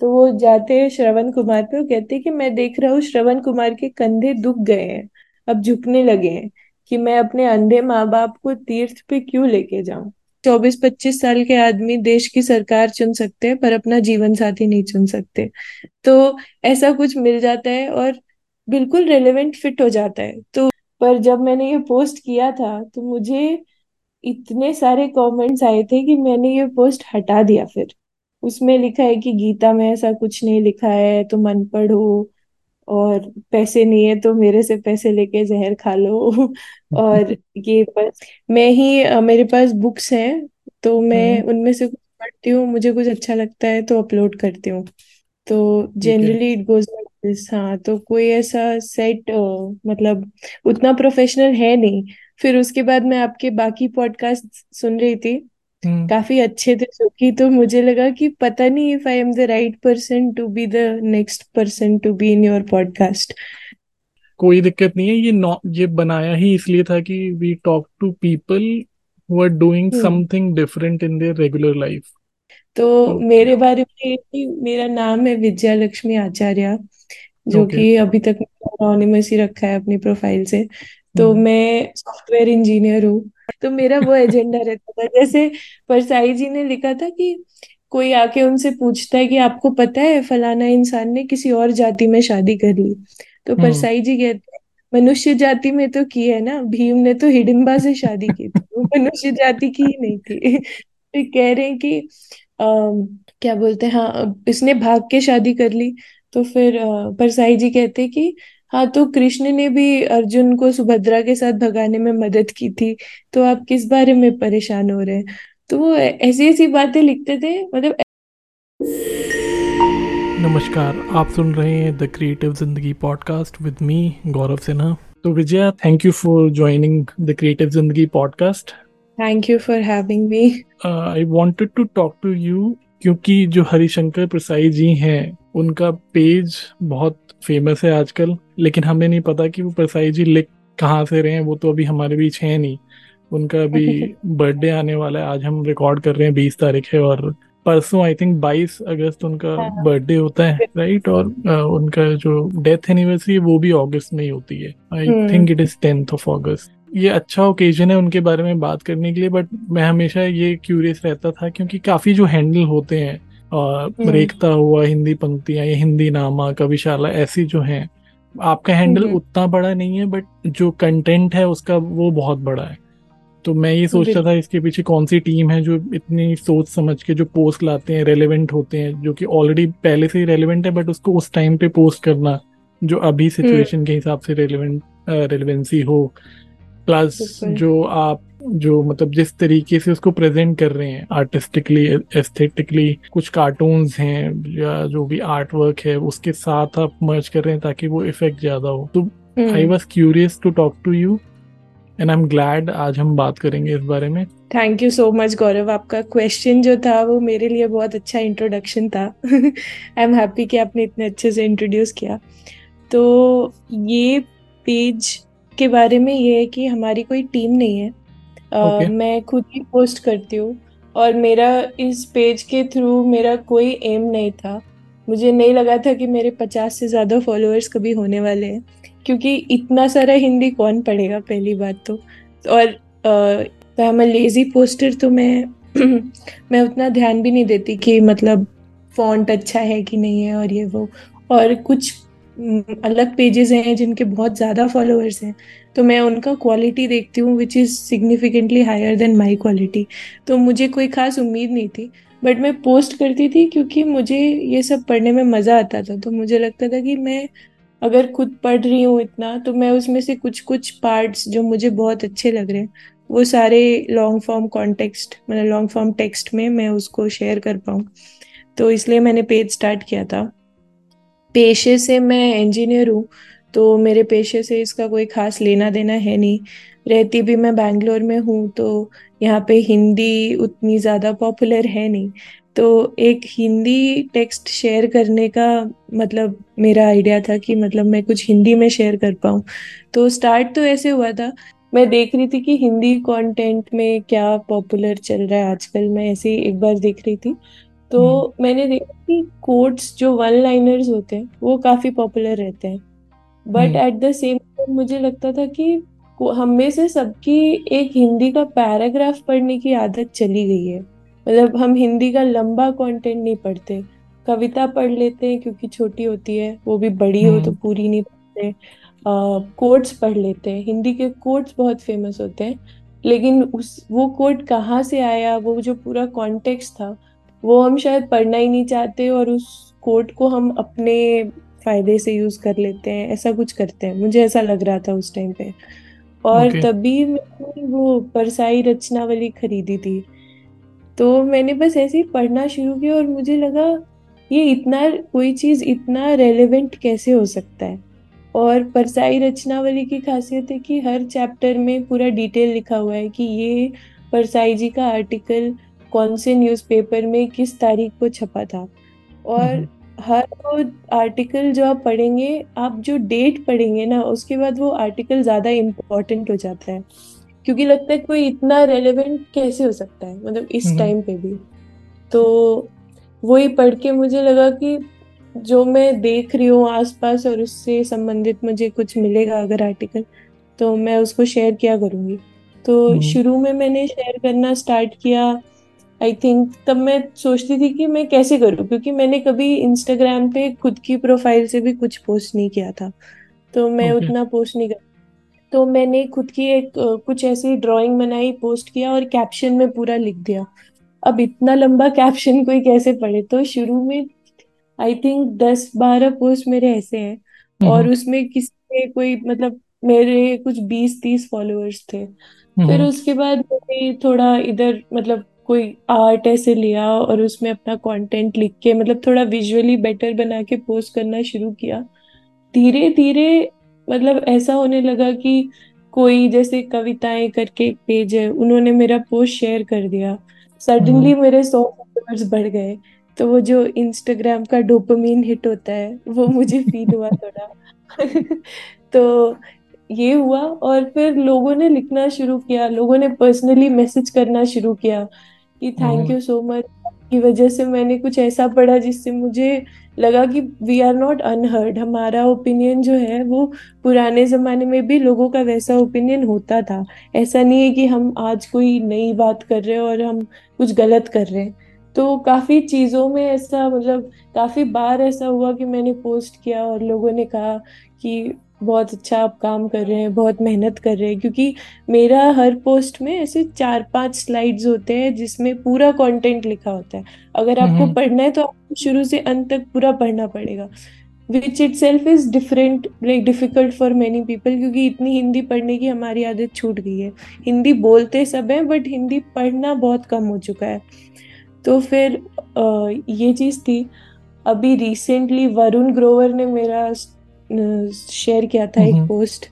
तो वो जाते हैं श्रवण कुमार पे, वो कहते हैं कि मैं देख रहा हूँ श्रवण कुमार के कंधे दुख गए हैं, अब झुकने लगे हैं कि मैं अपने अंधे माँ बाप को तीर्थ पे क्यों लेके जाऊँ? चौबीस पच्चीस साल के आदमी देश की सरकार चुन सकते हैं, पर अपना जीवन साथी नहीं चुन सकते। तो ऐसा कुछ मिल जाता है और बिल्कुल रेलेवेंट फिट हो जाता है। तो पर जब मैंने ये पोस्ट किया था तो मुझे इतने सारे कमेंट्स आए थे कि मैंने ये पोस्ट हटा दिया फिर। उसमें लिखा है कि गीता में ऐसा कुछ नहीं लिखा है तुम अनपढ़ हो और पैसे नहीं है तो मेरे से पैसे लेके जहर खा लो। और ये बस मैं ही मेरे पास बुक्स हैं तो मैं हम्म। उनमें से कुछ पढ़ती हूँ मुझे कुछ अच्छा लगता है तो अपलोड करती हूँ। तो generally it goes like this हाँ तो कोई ऐसा सेट मतलब उतना प्रोफेशनल है नहीं। फिर उसके बाद मैं आपके बाकी पॉडकास्ट सुन रही थी काफ़ी अच्छे थे जो कि तो मुझे लगा कि पता नहीं if I am the right person to be the next person to be in your podcast कोई दिक्कत नहीं है ये नॉ ये बनाया ही इसलिए था कि we talk to people who are doing something different in their regular life तो ओके मेरे बारे में मेरा नाम है विजया लक्ष्मी आचार्य जो ओके कि अभी तक अनोनिमस ही रखा है अपनी प्रोफ़ाइल से। तो हम्म। मैं सॉफ्टवेयर इंजीनियर हूँ। तो मेरा वो एजेंडा रहता था। जैसे परसाई जी ने लिखा था कि कोई आके उनसे पूछता है कि आपको पता है फलाना इंसान ने किसी और जाति में शादी कर ली? तो हम्म। परसाई जी कहते हैं मनुष्य जाति में तो की है ना? भीम ने तो हिडिंबा से शादी की थी। वो मनुष्य जाति की ही नहीं थी। फिर कह रहे हैं कि अम, क्या बोलते हैं? हाँ इसने भाग के शादी कर ली। तो फिर परसाई जी कहते कि हाँ तो कृष्ण ने भी अर्जुन को सुभद्रा के साथ भगाने में मदद की थी तो आप किस बारे में परेशान हो रहे हैं? तो वो ऐसी ऐसी बातें लिखते थे मतलब नमस्कार आप सुन रहे हैं द क्रिएटिव ज़िंदगी podcast with me Gaurav Sinha. तो Vijaya thank you for joining the creative ज़िंदगी podcast thank you for having me I wanted to talk to you क्योंकि जो हरिशंकर प्रसाई जी हैं उनका पेज बहुत फ़ेमस है आजकल लेकिन हमें नहीं पता कि वो प्रसाई जी लिख कहाँ से रहे हैं वो तो अभी हमारे बीच है नहीं। उनका अभी बर्थडे आने वाला है आज हम रिकॉर्ड कर रहे हैं बीस तारीख है और परसों आई थिंक बाईस अगस्त उनका हाँ बर्थडे होता है राइट और अ, उनका जो डेथ एनिवर्सरी है वो भी अगस्त में ही होती है। I think it is tenth of August ये अच्छा ओकेजन है उनके बारे में बात करने के लिए बट मैं हमेशा ये क्यूरियस रहता था क्योंकि काफ़ी जो हैंडल होते हैं रेखता हुआ हिंदी पंक्तियाँ या हिंदी नामा कविशाला ऐसी जो हैं आपका हैंडल हम्म। उतना बड़ा नहीं है बट जो कंटेंट है उसका वो बहुत बड़ा है। तो मैं ये सोचता था इसके पीछे कौन सी टीम है जो इतनी सोच समझ के जो पोस्ट लाते हैं रेलेवेंट होते हैं जो कि ऑलरेडी पहले से ही रेलेवेंट है बट उसको उस टाइम पे पोस्ट करना जो अभी हम्म। सिचुएशन के हिसाब से रेलेवेंट रेलेवेंसी हो। प्लस जो आप जो मतलब जिस तरीके से उसको प्रेजेंट कर रहे हैं आर्टिस्टिकली एस्थेटिकली कुछ कार्टून्स हैं या जो भी आर्ट वर्क है उसके साथ आप मर्ज कर रहे हैं ताकि वो इफ़ेक्ट ज़्यादा हो। तो I was curious to talk to you and I am glad आज हम बात करेंगे इस बारे में। Thank you so much Gaurav आपका क्वेश्चन जो था वो मेरे लिए बहुत अच्छा इंट्रोडक्शन था। आई एम हैप्पी कि आपने इतने अच्छे से इंट्रोड्यूस किया। तो ये पेज के बारे में ये है कि हमारी कोई टीम नहीं है। ओके। मैं खुद ही पोस्ट करती हूँ और मेरा इस पेज के थ्रू मेरा कोई एम नहीं था। मुझे नहीं लगा था कि मेरे पचास से ज़्यादा फॉलोअर्स कभी होने वाले हैं क्योंकि इतना सारा हिंदी कौन पढ़ेगा पहली बात तो। और आई लेजी पोस्टर तो मैं मैं उतना ध्यान भी नहीं देती कि मतलब फॉन्ट अच्छा है कि नहीं है और ये वो। और कुछ अलग पेजेस हैं जिनके बहुत ज़्यादा फॉलोअर्स हैं। तो मैं उनका क्वालिटी देखती हूँ which is significantly higher than my quality तो मुझे कोई खास उम्मीद नहीं थी बट मैं पोस्ट करती थी क्योंकि मुझे ये सब पढ़ने में मज़ा आता था। तो मुझे लगता था कि मैं अगर खुद पढ़ रही हूँ इतना तो मैं उसमें से कुछ कुछ पार्ट्स जो मुझे बहुत अच्छे लग रहे हैं, वो सारे लॉन्ग फॉर्म कॉन्टेक्स्ट मतलब लॉन्ग फॉर्म टेक्स्ट में मैं उसको शेयर कर पाऊँ। तो इसलिए मैंने पेज स्टार्ट किया था। पेशे से मैं इंजीनियर हूँ तो मेरे पेशे से इसका कोई खास लेना देना है नहीं। रहती भी मैं बैंगलोर में हूँ तो यहाँ पे हिंदी उतनी ज़्यादा पॉपुलर है नहीं। तो एक हिंदी टेक्स्ट शेयर करने का मतलब मेरा आइडिया था कि मतलब मैं कुछ हिंदी में शेयर कर पाऊँ। तो स्टार्ट तो ऐसे हुआ था। मैं देख रही थी कि हिंदी कंटेंट में क्या पॉपुलर चल रहा है आजकल, मैं ऐसे ही एक बार देख रही थी। तो हम्म। मैंने देखा कि कोट्स जो वन लाइनर्स होते हैं वो काफ़ी पॉपुलर रहते हैं। But at the same time मुझे लगता था कि को- हम में से सबकी एक हिंदी का पैराग्राफ पढ़ने की आदत चली गई है। मतलब हम हिंदी का लंबा कंटेंट नहीं पढ़ते। कविता पढ़ लेते हैं क्योंकि छोटी होती है वो भी बड़ी हो तो हम्म। पूरी नहीं पढ़ते। कोट्स पढ़ लेते हैं। हिंदी के कोट्स बहुत फ़ेमस होते हैं। लेकिन उस वो कोट कहाँ से आया वो जो पूरा कॉन्टेक्स्ट था वो हम शायद पढ़ना ही नहीं चाहते और उस कोट को हम अपने फ़ायदे से यूज़ कर लेते हैं ऐसा कुछ करते हैं। मुझे ऐसा लग रहा था उस टाइम पे। और ओके तभी मैंने वो परसाई रचनावली खरीदी थी। तो मैंने बस ऐसे ही पढ़ना शुरू किया और मुझे लगा ये इतना कोई चीज़ इतना रेलेवेंट कैसे हो सकता है? और परसाई रचनावली की खासियत है कि हर चैप्टर में पूरा डिटेल लिखा हुआ है कि ये परसाई जी का आर्टिकल कौन से न्यूज़पेपर में किस तारीख को छपा था। और हम्म। हर वो आर्टिकल जो आप पढ़ेंगे आप जो डेट पढ़ेंगे ना उसके बाद वो आर्टिकल ज़्यादा इम्पोर्टेंट हो जाता है। क्योंकि लगता है कोई इतना रेलेवेंट कैसे हो सकता है? मतलब इस हम्म। टाइम पे भी। तो वही पढ़ के मुझे लगा कि जो मैं देख रही हूँ आसपास और उससे संबंधित मुझे कुछ मिलेगा अगर आर्टिकल तो मैं उसको शेयर किया करूँगी। तो हम्म। शुरू में मैंने शेयर करना स्टार्ट किया। आई थिंक तब मैं सोचती थी कि मैं कैसे करूँ क्योंकि मैंने कभी इंस्टाग्राम पे खुद की प्रोफ़ाइल से भी कुछ पोस्ट नहीं किया था। तो मैं ओके उतना पोस्ट नहीं कर तो मैंने खुद की एक कुछ ऐसी ड्राइंग बनाई पोस्ट किया और कैप्शन में पूरा लिख दिया। अब इतना लंबा कैप्शन कोई कैसे पढ़े? तो शुरू में आई थिंक दस बारह पोस्ट मेरे ऐसे हैं और हम्म उसमें किसी कोई मतलब मेरे कुछ बीस तीस फॉलोअर्स थे। फिर हम्म उसके बाद मैंने थोड़ा इधर मतलब कोई आर्ट ऐसे लिया और उसमें अपना कंटेंट लिख के मतलब थोड़ा विजुअली बेटर बना के पोस्ट करना शुरू किया। धीरे धीरे मतलब ऐसा होने लगा कि कोई जैसे कविताएँ करके एक पेज है उन्होंने मेरा पोस्ट शेयर कर दिया। हम्म। सडनली मेरे सौ फॉलोअर्स बढ़ गए। तो वो जो इंस्टाग्राम का डोपामीन हिट होता है वो मुझे फील हुआ थोड़ा। तो ये हुआ और फिर लोगों ने लिखना शुरू किया लोगों ने पर्सनली मैसेज करना शुरू किया। कि थैंक यू सो मच की वजह से मैंने कुछ ऐसा पढ़ा जिससे मुझे लगा कि वी आर नॉट अनहर्ड हमारा ओपिनियन जो है वो पुराने जमाने में भी लोगों का वैसा ओपिनियन होता था। ऐसा नहीं है कि हम आज कोई नई बात कर रहे हैं और हम कुछ गलत कर रहे हैं। तो काफ़ी चीज़ों में ऐसा मतलब काफ़ी बार ऐसा हुआ कि मैंने पोस्ट किया और लोगों ने कहा कि बहुत अच्छा आप काम कर रहे हैं बहुत मेहनत कर रहे हैं क्योंकि मेरा हर पोस्ट में ऐसे चार पाँच स्लाइड्स होते हैं जिसमें पूरा कंटेंट लिखा होता है। अगर आपको हम्म। पढ़ना है तो आपको शुरू से अंत तक पूरा पढ़ना पड़ेगा। Which itself is different like difficult for many people क्योंकि इतनी हिंदी पढ़ने की हमारी आदत छूट गई है। हिंदी बोलते सब हैं बट हिंदी पढ़ना बहुत कम हो चुका है। तो फिर ये चीज़ थी। अभी रिसेंटली वरुण ग्रोवर ने मेरा शेयर किया था एक पोस्ट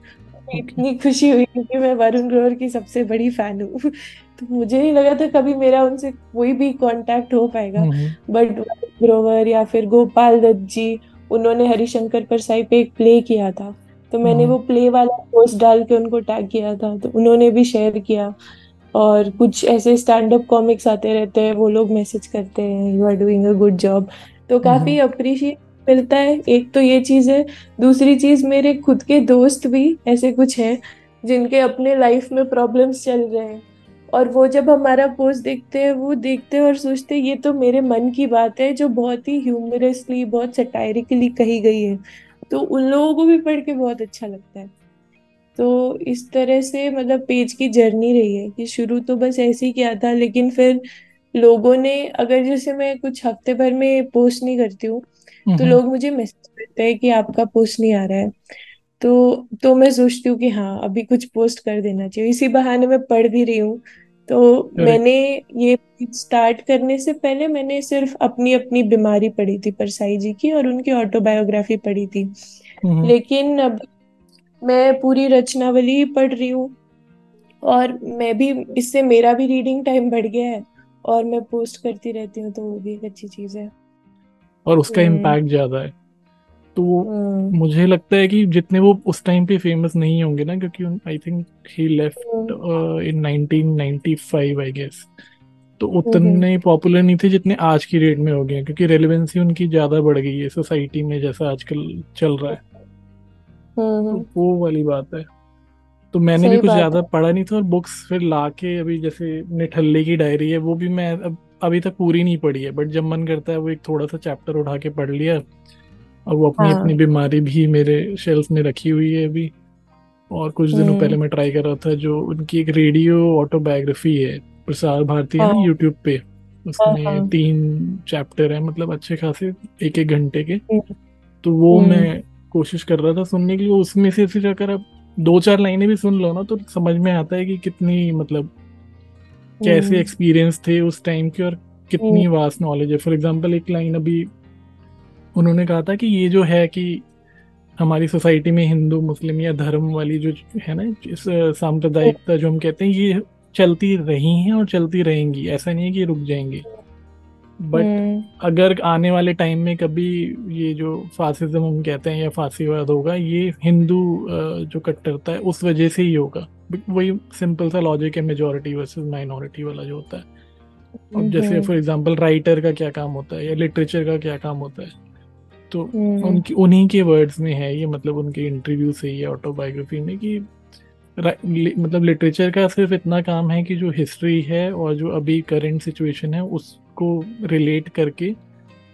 इतनी खुशी हुई क्योंकि मैं वरुण ग्रोवर की सबसे बड़ी फ़ैन हूँ। तो मुझे नहीं लगा था कभी मेरा उनसे कोई भी कांटेक्ट हो पाएगा। बट वरुण ग्रोवर या फिर गोपाल दत्त जी उन्होंने हरिशंकर परसाई पे एक प्ले किया था। तो मैंने हम्म। वो प्ले वाला पोस्ट डाल के उनको टैग किया था। तो उन्होंने भी शेयर किया। और कुछ ऐसे स्टैंड अप कॉमिक्स आते रहते हैं वो लोग मैसेज करते हैं you are doing a good job तो काफ़ी अप्रिशिएट मिलता है। एक तो ये चीज़ है। दूसरी चीज़, मेरे खुद के दोस्त भी ऐसे कुछ हैं, जिनके अपने लाइफ में प्रॉब्लम्स चल रहे हैं। और वो जब हमारा पोस्ट देखते हैं, वो देखते हैं और सोचते हैं, ये तो मेरे मन की बात है, जो बहुत ही ह्यूमरसली बहुत सटायरिकली कही गई है। तो उन लोगों को भी पढ़ के बहुत अच्छा लगता है। तो इस तरह से मतलब पेज की जर्नी रही है कि शुरू तो बस ऐसे ही किया था, लेकिन फिर लोगों ने, अगर जैसे मैं कुछ हफ़्ते भर में पोस्ट नहीं करती हूँ तो लोग मुझे मैसेज करते हैं कि आपका पोस्ट नहीं आ रहा है। तो तो मैं सोचती हूँ कि हाँ अभी कुछ पोस्ट कर देना चाहिए। इसी बहाने मैं पढ़ भी रही हूँ। तो मैंने ये स्टार्ट करने से पहले मैंने सिर्फ़ अपनी अपनी बीमारी पढ़ी थी परसाई जी की और उनकी ऑटोबायोग्राफी पढ़ी थी। लेकिन अब मैं पूरी रचनावली पढ़ रही हूँ और मैं भी इससे मेरा भी रीडिंग टाइम बढ़ गया है और मैं पोस्ट करती रहती हूँ तो वो भी एक अच्छी चीज़ है। और उसका हम्म। इम्पैक्ट ज़्यादा है। तो हम्म। मुझे लगता है कि जितने वो उस टाइम पे फ़ेमस नहीं होंगे ना क्योंकि I think he left hmm. In 1995 I guess तो हम्म। उतने पॉपुलर नहीं थे जितने आज की डेट में हो गए क्योंकि रेलिवेंसी उनकी ज़्यादा बढ़ गई है सोसाइटी में जैसा आजकल चल रहा है। हम्म। तो हम्म, वो वाली बात है। तो मैंने भी कुछ ज़्यादा पढ़ा नहीं था और बुक्स फिर लाके अभी जैसे निठल्ले की डायरी है वो भी मैं अब अभी तक पूरी नहीं पढ़ी है बट जब मन करता है वो एक थोड़ा सा चैप्टर उठा के पढ़ लिया और वो अपनी अपनी हाँ बीमारी भी मेरे शेल्फ में रखी हुई है अभी। और कुछ दिनों पहले हम्म मैं ट्राई कर रहा था जो उनकी एक रेडियो ऑटोबायोग्राफी है प्रसार भारती है ना हाँ। यूट्यूब पे हाँ उसमें हाँ तीन चैप्टर है मतलब अच्छे खासे एक एक घंटे के। हम्म। तो वो हम्म। मैं कोशिश कर रहा था सुनने के लिए उसमें से फिर अगर आप दो चार लाइनें भी सुन लो ना तो समझ में आता है कि कितनी मतलब कैसे हम्म। एक्सपीरियंस थे उस टाइम के और हम्म। कितनी वास्ट नॉलेज है? फॉर एग्जांपल एक लाइन अभी उन्होंने कहा था कि ये जो है कि हमारी सोसाइटी में हिंदू मुस्लिम या धर्म वाली जो है ना इस सांप्रदायिकता जो हम कहते हैं ये चलती रही हैं और चलती रहेंगी। ऐसा नहीं है कि रुक जाएँगी। But hmm. अगर आने वाले टाइम में कभी ये जो फासिज्म हम कहते हैं या फांसीवाद होगा ये हिंदू जो कट्टरता है उस वजह से ही होगा। वही सिंपल सा लॉजिक है मेजोरिटी वर्सेस माइनॉरिटी वाला जो होता है। अब जैसे हम्म। फॉर एग्जांपल राइटर का क्या काम होता है या लिटरेचर का क्या काम होता है? तो हम्म। उनकी उन्हीं के वर्ड्स में है ये मतलब उनके इंटरव्यू से या ऑटोबायोग्राफी में कि मतलब लिटरेचर का सिर्फ़ इतना काम है कि जो हिस्ट्री है और जो अभी करंट सिचुएशन है उसको रिलेट करके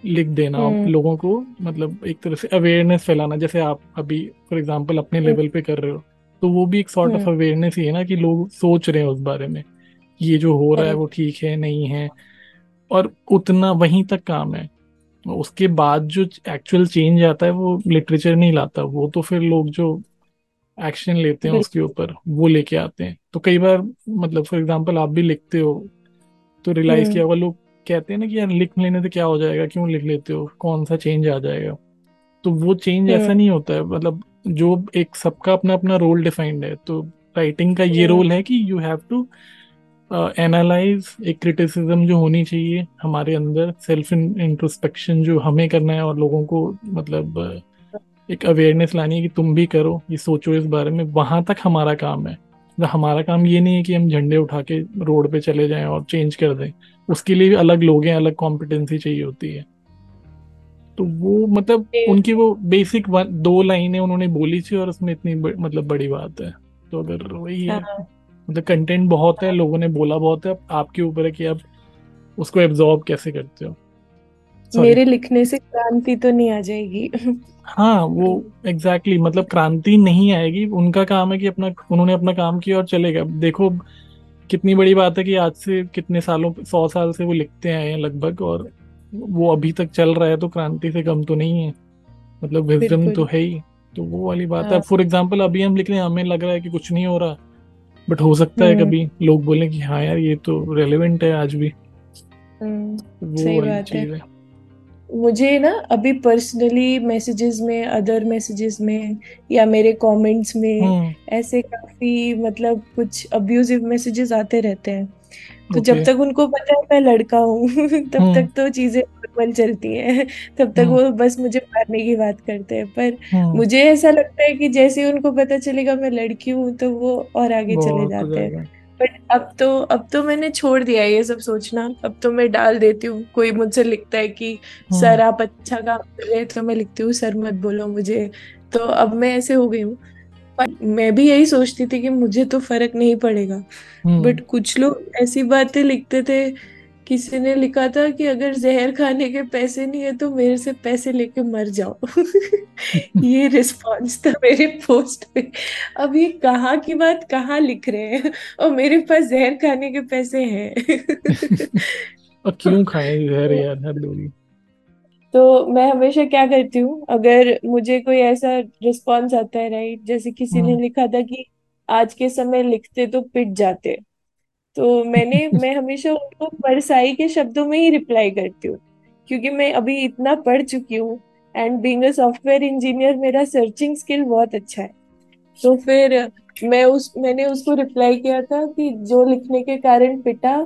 लिख देना हम्म। लोगों को मतलब एक तरह से अवेयरनेस फैलाना। जैसे आप अभी फॉर एग्जांपल अपने लेवल पे कर रहे हो। तो वो भी एक सॉर्ट ऑफ़ हम्म, अवेयरनेस ही है ना कि लोग सोच रहे हैं उस बारे में ये जो हो रहा है वो ठीक है नहीं है। और उतना वहीं तक काम है। उसके बाद जो एक्चुअल चेंज आता है वो लिटरेचर नहीं लाता। वो तो फिर लोग जो एक्शन लेते हैं उसके ऊपर वो लेके आते हैं। तो कई बार मतलब फॉर एग्जांपल आप भी लिखते हो तो रियलाइज़ हम्म। किया होगा लोग कहते हैं ना कि यार लिख लेने से क्या हो जाएगा क्यों लिख लेते हो कौन सा चेंज आ जाएगा? तो वो चेंज ऐसा हम्म नहीं होता है। मतलब जो एक सबका अपना अपना रोल डिफाइंड है तो राइटिंग का ये रोल है कि यू हैव टू एनालाइज एक क्रिटिसिज्म जो होनी चाहिए हमारे अंदर सेल्फ इंट्रोस्पेक्शन जो हमें करना है और लोगों को मतलब एक अवेयरनेस लानी है कि तुम भी करो ये सोचो इस बारे में। वहाँ तक हमारा काम है। मतलब हमारा काम ये नहीं है कि हम झंडे उठा के रोड पे चले जाएँ और चेंज कर दें। उसके लिए भी अलग लोग हैं अलग कॉम्पिटेंसी चाहिए होती है। तो वो मतलब उनकी वो बेसिक दो लाइनें उन्होंने बोली थी और उसमें इतनी ब, मतलब बड़ी बात है। तो अगर वही है हाँ। मतलब कंटेंट बहुत है लोगों ने बोला बहुत है आपके ऊपर है कि आप उसको एब्जॉर्ब कैसे करते हो? सॉरी मेरे लिखने से क्रांति तो नहीं आ जाएगी। हाँ वो एग्जैक्टली exactly, मतलब क्रांति नहीं आएगी। उनका काम है कि अपना उन्होंने अपना काम किया और चलेगा अब देखो कितनी बड़ी बात है कि आज से कितने सालों सौ साल से वो लिखते आए हैं लगभग और वो अभी तक चल रहा है तो क्रांति से कम तो नहीं है। मतलब विजडम तो है ही तो वो वाली बात है। हाँ। फॉर एग्ज़ाम्पल अभी हम लिख रहे हैं हमें लग रहा है कि कुछ नहीं हो रहा बट हो सकता है हम्म। कभी लोग बोले कि हाँ यार ये तो रेलेवेंट है आज भी। हम्म वो सही वाली बात है। चीज़ है। मुझे ना अभी पर्सनली मैसेजेस में अदर मैसेजेस में या मेरे कमेंट्स में हम्म। ऐसे काफ़ी मतलब कुछ अब्यूजिव मैसेजेस आते रहते हैं। तो जब तक उनको पता है मैं लड़का हूँ तब हम्म। तक तो चीज़ें नॉर्मल चलती हैं तब तक हम्म। वो बस मुझे मारने की बात करते हैं। पर हम्म। मुझे ऐसा लगता है कि जैसे ही उनको पता चलेगा मैं लड़की हूँ तो वो और आगे चले जाते हैं। बट अब तो अब तो मैंने छोड़ दिया ये सब सोचना। अब तो मैं डाल देती हूँ। कोई मुझसे लिखता है कि सर आप अच्छा काम कर रहे हैं तो मैं लिखती हूँ सर मत बोलो मुझे। तो अब मैं ऐसे हो गई हूँ। पर मैं भी यही सोचती थी कि मुझे तो फ़र्क नहीं पड़ेगा। हम्म। बट कुछ लोग ऐसी बातें लिखते थे किसी ने लिखा था कि अगर जहर खाने के पैसे नहीं है तो मेरे से पैसे लेके मर जाओ। ये रिस्पॉन्स था मेरे पोस्ट पे। अब ये कहाँ की बात कहाँ लिख रहे हैं? और मेरे पास जहर खाने के पैसे हैं। और क्यों खाएँ जहर यार हद होगी तो मैं हमेशा क्या करती हूँ अगर मुझे कोई ऐसा रिस्पॉन्स आता है राइट जैसे किसी ने हम्म। लिखा था कि आज के समय लिखते तो पिट जाते तो मैंने मैं हमेशा उनको परसाई के शब्दों में ही रिप्लाई करती हूँ क्योंकि मैं अभी इतना पढ़ चुकी हूँ and being a software engineer मेरा सर्चिंग स्किल बहुत अच्छा है। तो फिर मैं उस मैंने उसको रिप्लाई किया था कि जो लिखने के कारण पिटा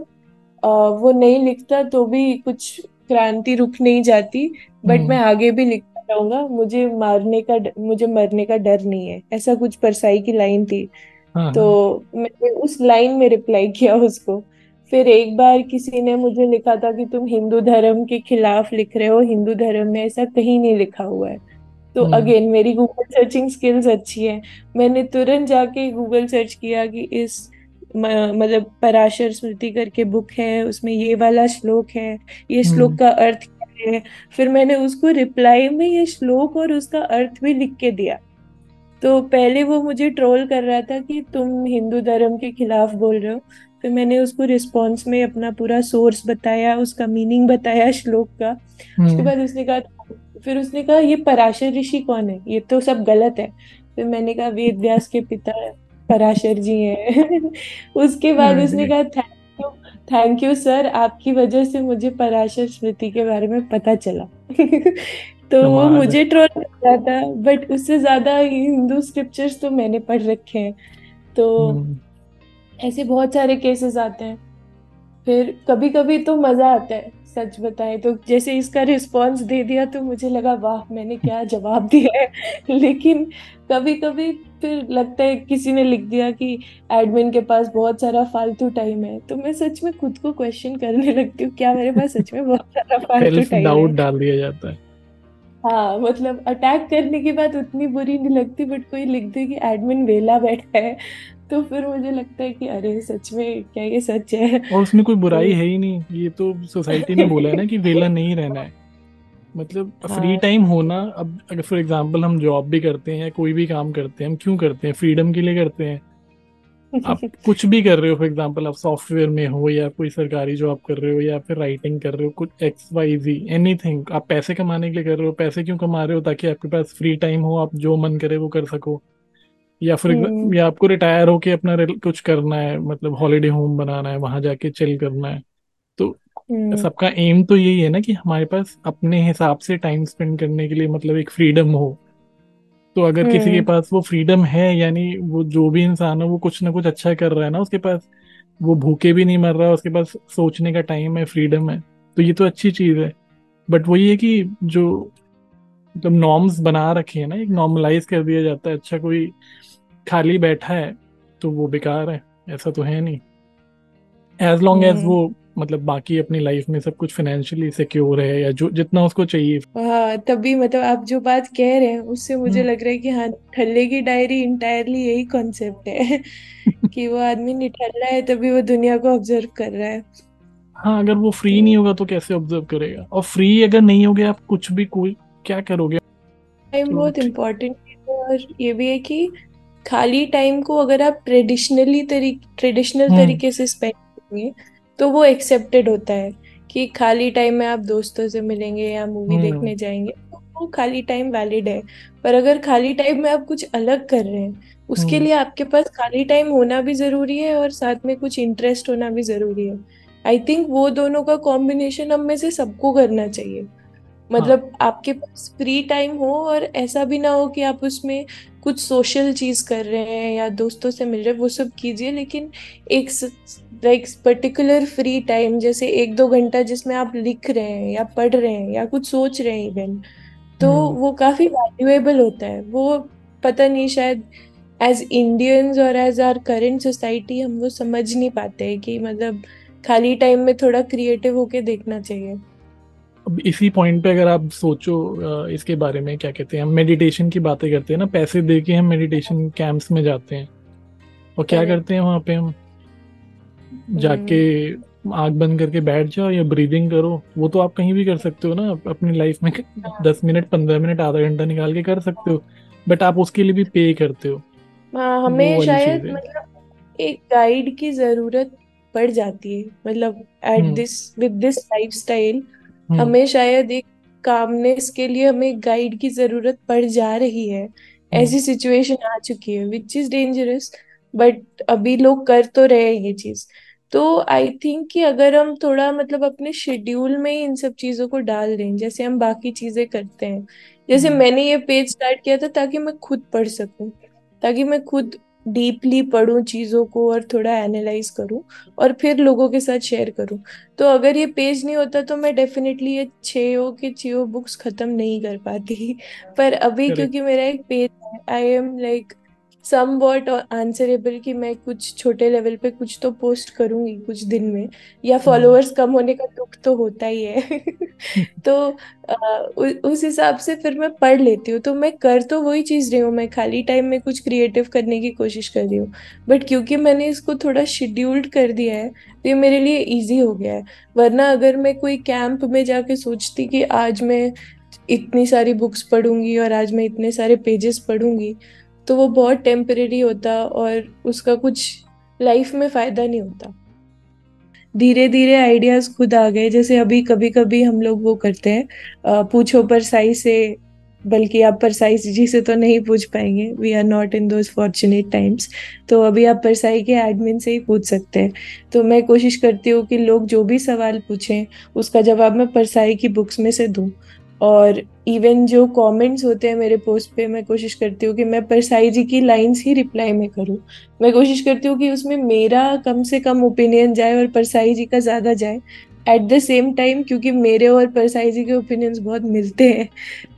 वो नहीं लिखता तो भी कुछ क्रांति रुक नहीं जाती बट मैं हम्म आगे भी लिखता रहूँगा मुझे मारने का मुझे मरने का डर नहीं है। ऐसा कुछ परसाई की लाइन थी। हाँ तो हाँ मैंने उस लाइन में रिप्लाई किया उसको। फिर एक बार किसी ने मुझे लिखा था कि तुम हिंदू धर्म के खिलाफ लिख रहे हो हिंदू धर्म में ऐसा कहीं नहीं लिखा हुआ है। तो हम्म। अगेन मेरी गूगल सर्चिंग स्किल्स अच्छी है। मैंने तुरंत जाके गूगल सर्च किया कि इस म- मतलब पराशर स्मृति करके बुक है उसमें ये वाला श्लोक है ये श्लोक हम्म। का अर्थ क्या है? फिर मैंने उसको रिप्लाई में ये श्लोक और उसका अर्थ भी लिख के दिया। तो पहले वो मुझे ट्रोल कर रहा था कि तुम हिंदू धर्म के खिलाफ बोल रहे हो। फिर मैंने उसको रिस्पॉन्स में अपना पूरा सोर्स बताया उसका मीनिंग बताया श्लोक का। उसके हम्म। बाद उसने कहा फिर उसने कहा ये पराशर ऋषि कौन है? ये तो सब गलत है। फिर मैंने कहा वेद व्यास के पिता पराशर जी हैं। उसके बाद उसने कहा thank you thank you sir आपकी वजह से मुझे पराशर स्मृति के बारे में पता चला। तो वो मुझे ट्रोल कर रहा था बट उससे ज़्यादा हिंदू स्क्रिप्चर्स तो मैंने पढ़ रखे हैं। तो हम्म। ऐसे बहुत सारे केसेस आते हैं। फिर कभी कभी तो मज़ा आता है सच बताए तो। जैसे इसका रिस्पॉन्स दे दिया तो मुझे लगा वाह मैंने क्या जवाब दिया है? लेकिन कभी कभी फिर लगता है किसी ने लिख दिया कि एडमिन के पास बहुत सारा फालतू टाइम है तो मैं सच में खुद को क्वेश्चन करने लगती हूँ क्या मेरे पास सच में बहुत सारा फालतू टाइम डाउट डाल दिया जाता है। हाँ मतलब अटैक करने की बात उतनी बुरी नहीं लगती बट कोई लिख दे कि एडमिन वेला बैठा है तो फिर मुझे लगता है कि अरे सच में क्या ये सच है? और उसमें कोई बुराई तो है ही नहीं ये तो सोसाइटी ने बोला है ना कि वेला नहीं रहना है। मतलब फ्री हाँ। टाइम होना अब अगर फॉर एग्जांपल हम जॉब भी करते हैं या कोई भी काम करते हैं हम क्यों करते हैं? फ्रीडम के लिए करते हैं। आप कुछ भी कर रहे हो फॉर एग्जांपल आप सॉफ्टवेयर में हो या कोई सरकारी जॉब कर रहे हो या फिर राइटिंग कर रहे हो कुछ एक्स वाई जी एनीथिंग आप पैसे कमाने के लिए कर रहे हो पैसे क्यों कमा रहे हो ताकि आपके पास फ्री टाइम हो आप जो मन करे वो कर सको? या फिर हम्म। या आपको रिटायर होके अपना कुछ करना है मतलब हॉलीडे होम बनाना है वहाँ जाके चिल करना है। सबका एम तो यही है ना कि हमारे पास अपने हिसाब से टाइम स्पेंड करने के लिए मतलब एक फ्रीडम हो। तो अगर किसी के हम्म। पास वो फ्रीडम है यानी वो जो भी इंसान है वो कुछ ना कुछ अच्छा कर रहा है ना उसके पास वो भूखे भी नहीं मर रहा उसके पास सोचने का टाइम है फ्रीडम है तो ये तो अच्छी चीज़ है। बट वही है कि जो मतलब तो नॉर्म्स बना रखे हैं ना एक नॉर्मलाइज कर दिया जाता है। अच्छा कोई खाली बैठा है तो वो बेकार है ऐसा तो है नहीं। एज लॉन्ग एज वो हम्म मतलब बाकी अपनी लाइफ में सब कुछ फाइनेंशियली सिक्योर है या जो जितना उसको चाहिए। हाँ तभी मतलब आप जो बात कह रहे हैं उससे मुझे हम्म। लग रहा है कि हाँ ठल्ले की डायरी इंटायरली यही कॉन्सेप्ट है कि वो आदमी निठल्ला है तभी वो दुनिया को ऑब्ज़र्व कर रहा है। हाँ अगर वो फ्री नहीं होगा तो कैसे ऑब्ज़र्व करेगा? और फ्री अगर नहीं होगे आप कुछ भी कोई क्या करोगे? टाइम तो बहुत इम्पोर्टेंट है और ये भी है कि खाली टाइम को अगर आप ट्रेडिशनली तरी ट्रेडिशनल तरीके से स्पेंड करेंगे तो वो एक्सेप्टेड होता है कि खाली टाइम में आप दोस्तों से मिलेंगे या मूवी हम्म। देखने जाएँगे तो वो खाली टाइम वैलिड है। पर अगर खाली टाइम में आप कुछ अलग कर रहे हैं उसके हम्म। लिए आपके पास खाली टाइम होना भी ज़रूरी है और साथ में कुछ इंटरेस्ट होना भी ज़रूरी है। आई थिंक वो दोनों का कॉम्बिनेशन हम में से सबको करना चाहिए। हाँ। मतलब आपके पास फ्री टाइम हो और ऐसा भी ना हो कि आप उसमें कुछ सोशल चीज़ कर रहे हैं या दोस्तों से मिल रहे हैं वो सब कीजिए लेकिन एक लाइक पर्टिकुलर फ्री टाइम जैसे एक दो घंटा जिसमें आप लिख रहे हैं या पढ़ रहे हैं या कुछ सोच रहे हैं इवन तो हम्म। वो काफ़ी वैल्यूएबल होता है। वो पता नहीं शायद एज इंडियंस और एज आर करेंट सोसाइटी हम वो समझ नहीं पाते हैं कि मतलब खाली टाइम में थोड़ा क्रिएटिव होके देखना चाहिए। अब इसी पॉइंट पे अगर आप सोचो इसके बारे में क्या कहते हैं हम मेडिटेशन की बातें करते हैं ना पैसे दे के हम मेडिटेशन कैंप्स में जाते हैं। और क्या करते हैं वहाँ पे हम? जाके आँख बंद करके बैठ जाओ या ब्रीदिंग करो। वो तो आप कहीं भी कर सकते हो ना अपनी लाइफ में दस मिनट पंद्रह मिनट आधा घंटा निकाल के कर सकते हो बट आप उसके लिए भी पे करते हो। हाँ हमें शायद मतलब एक गाइड की ज़रूरत पड़ जाती है मतलब at this with this lifestyle हमें शायद एक कामनेस के लिए हमें गाइड की ज़रूरत पड़ जा रही है। हम्म। ऐसी सिचुएशन आ चुकी है विच इज़ डेंजरस बट अभी लोग कर तो रहे हैं ये चीज़। तो आई थिंक कि अगर हम थोड़ा मतलब अपने शेड्यूल में ही इन सब चीज़ों को डाल दें जैसे हम बाकी चीज़ें करते हैं। जैसे हम्म। मैंने ये पेज स्टार्ट किया था ताकि मैं खुद पढ़ सकूँ ताकि मैं खुद डीपली पढूं चीज़ों को और थोड़ा एनालाइज करूँ और फिर लोगों के साथ शेयर करूँ। तो अगर ये पेज नहीं होता तो मैं डेफिनेटली ये छो के छो बुक्स खत्म नहीं कर पाती। पर अभी क्योंकि मेरा एक पेज है I am like somewhat answerable कि मैं कुछ छोटे लेवल पे कुछ तो पोस्ट करूँगी कुछ दिन में या फॉलोअर्स कम होने का दुख तो होता ही है। तो आ, उ, उस हिसाब से फिर मैं पढ़ लेती हूँ तो मैं कर तो वही चीज़ रही हूँ मैं खाली टाइम में कुछ क्रिएटिव करने की कोशिश कर रही हूँ। बट क्योंकि मैंने इसको थोड़ा शेड्यूल्ड कर दिया है तो ये मेरे लिए ईजी हो गया है। वरना अगर मैं कोई कैंप में जाके सोचती कि आज मैं इतनी सारी बुक्स पढ़ूँगी और आज मैं इतने सारे पेजेस पढ़ूँगी तो वो बहुत टेम्परेरी होता और उसका कुछ लाइफ में फ़ायदा नहीं होता। धीरे धीरे आइडियाज़ खुद आ गए, जैसे अभी कभी कभी हम लोग वो करते हैं पूछो परसाई से, बल्कि आप परसाई जी से तो नहीं पूछ पाएँगे we are not in those fortunate times तो अभी आप परसाई के एडमिन से ही पूछ सकते हैं। तो मैं कोशिश करती हूँ कि लोग जो भी सवाल पूछें, उसका जवाब मैं परसाई की बुक्स में से दूँ। और इवन जो कमेंट्स होते हैं मेरे पोस्ट पे, मैं कोशिश करती हूँ कि मैं परसाई जी की लाइंस ही रिप्लाई में करूँ। मैं कोशिश करती हूँ कि उसमें मेरा कम से कम ओपिनियन जाए और परसाई जी का ज़्यादा जाए। एट द सेम टाइम क्योंकि मेरे और परसाई जी के ओपिनियंस बहुत मिलते हैं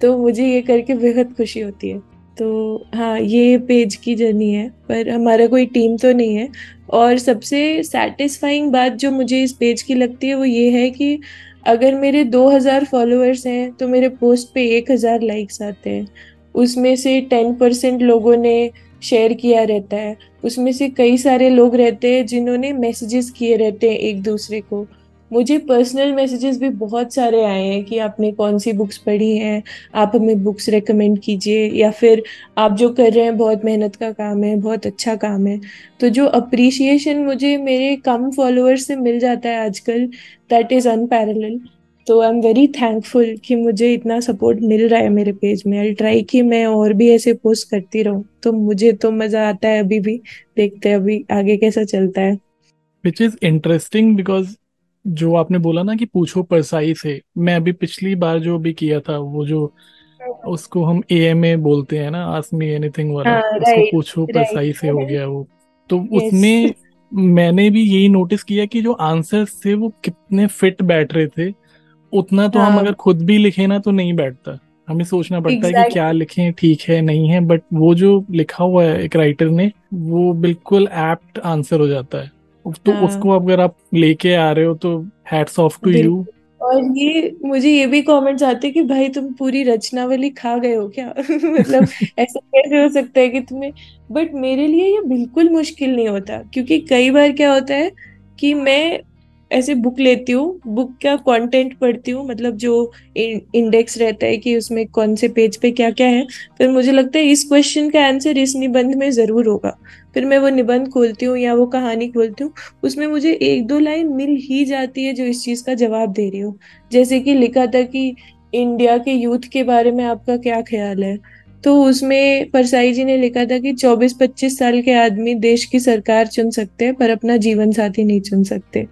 तो मुझे ये करके बेहद खुशी होती है। तो हाँ ये पेज की जर्नी है, पर हमारा कोई टीम तो नहीं है। और सबसे सेटिस्फाइंग बात जो मुझे इस पेज की लगती है, वो ये है कि अगर मेरे 2000 फॉलोअर्स हैं तो मेरे पोस्ट पे 1000 लाइक्स आते हैं। उसमें से 10 परसेंट लोगों ने शेयर किया रहता है। उसमें से कई सारे लोग रहते हैं, जिन्होंने मैसेजेस किए रहते हैं एक दूसरे को। मुझे पर्सनल मैसेजेस भी बहुत सारे आए हैं कि आपने कौन सी बुक्स पढ़ी हैं, आप हमें बुक्स रेकमेंड कीजिए, या फिर आप जो कर रहे हैं, बहुत मेहनत का काम है, बहुत अच्छा काम है। तो जो अप्रिसिएशन मुझे मेरे कम फॉलोअर्स से मिल जाता है आजकल दैट इज़ अनपैरेलल तो आई एम वेरी थैंकफुल कि मुझे इतना सपोर्ट मिल रहा है मेरे पेज में। आई ट्राई कि मैं और भी ऐसे पोस्ट करती रहूँ। तो मुझे तो मज़ा आता है अभी भी देखते हैं अभी आगे कैसा चलता है। विच इज़ इंटरेस्टिंग बिकॉज़ जो आपने बोला ना कि पूछो परसाई से मैं अभी पिछली बार जो भी किया था वो जो उसको हम ए एम ए बोलते हैं ना आस्क मी एनीथिंग वाला हाँ उसको पूछो परसाई से हो गया वो। तो उसमें मैंने भी यही नोटिस किया कि जो आंसर थे वो कितने फिट बैठ रहे थे उतना तो हम अगर हाँ खुद भी लिखे ना तो नहीं बैठता। हमें सोचना पड़ता है कि क्या लिखें ठीक है नहीं है बट वो जो लिखा हुआ है एक राइटर ने वो बिल्कुल एप्ट आंसर हो जाता है। तो हाँ। उसको अगर आप लेके आ रहे हो तो हैट्स ऑफ़ टू यू और ये मुझे ये भी कमेंट्स आते हैं कि भाई तुम पूरी रचनावली खा गए हो क्या? मतलब ऐसा कैसे हो सकता है कि तुम्हें बट मेरे लिए ये बिल्कुल मुश्किल नहीं होता। क्योंकि कई बार क्या होता है कि मैं ऐसे बुक लेती हूँ बुक का कंटेंट पढ़ती हूँ मतलब जो इंडेक्स रहता है कि उसमें कौन से पेज पे क्या क्या है फिर मुझे लगता है इस क्वेश्चन का आंसर इस निबंध में ज़रूर होगा। फिर मैं वो निबंध खोलती हूँ या वो कहानी खोलती हूँ, उसमें मुझे एक दो लाइन मिल ही जाती है जो इस चीज़ का जवाब दे रही हो। जैसे कि लिखा था कि इंडिया के यूथ के बारे में आपका क्या ख्याल है? तो उसमें परसाई जी ने लिखा था कि चौबीस पच्चीस साल के आदमी देश की सरकार चुन सकते हैं, पर अपना जीवन साथी नहीं चुन सकते।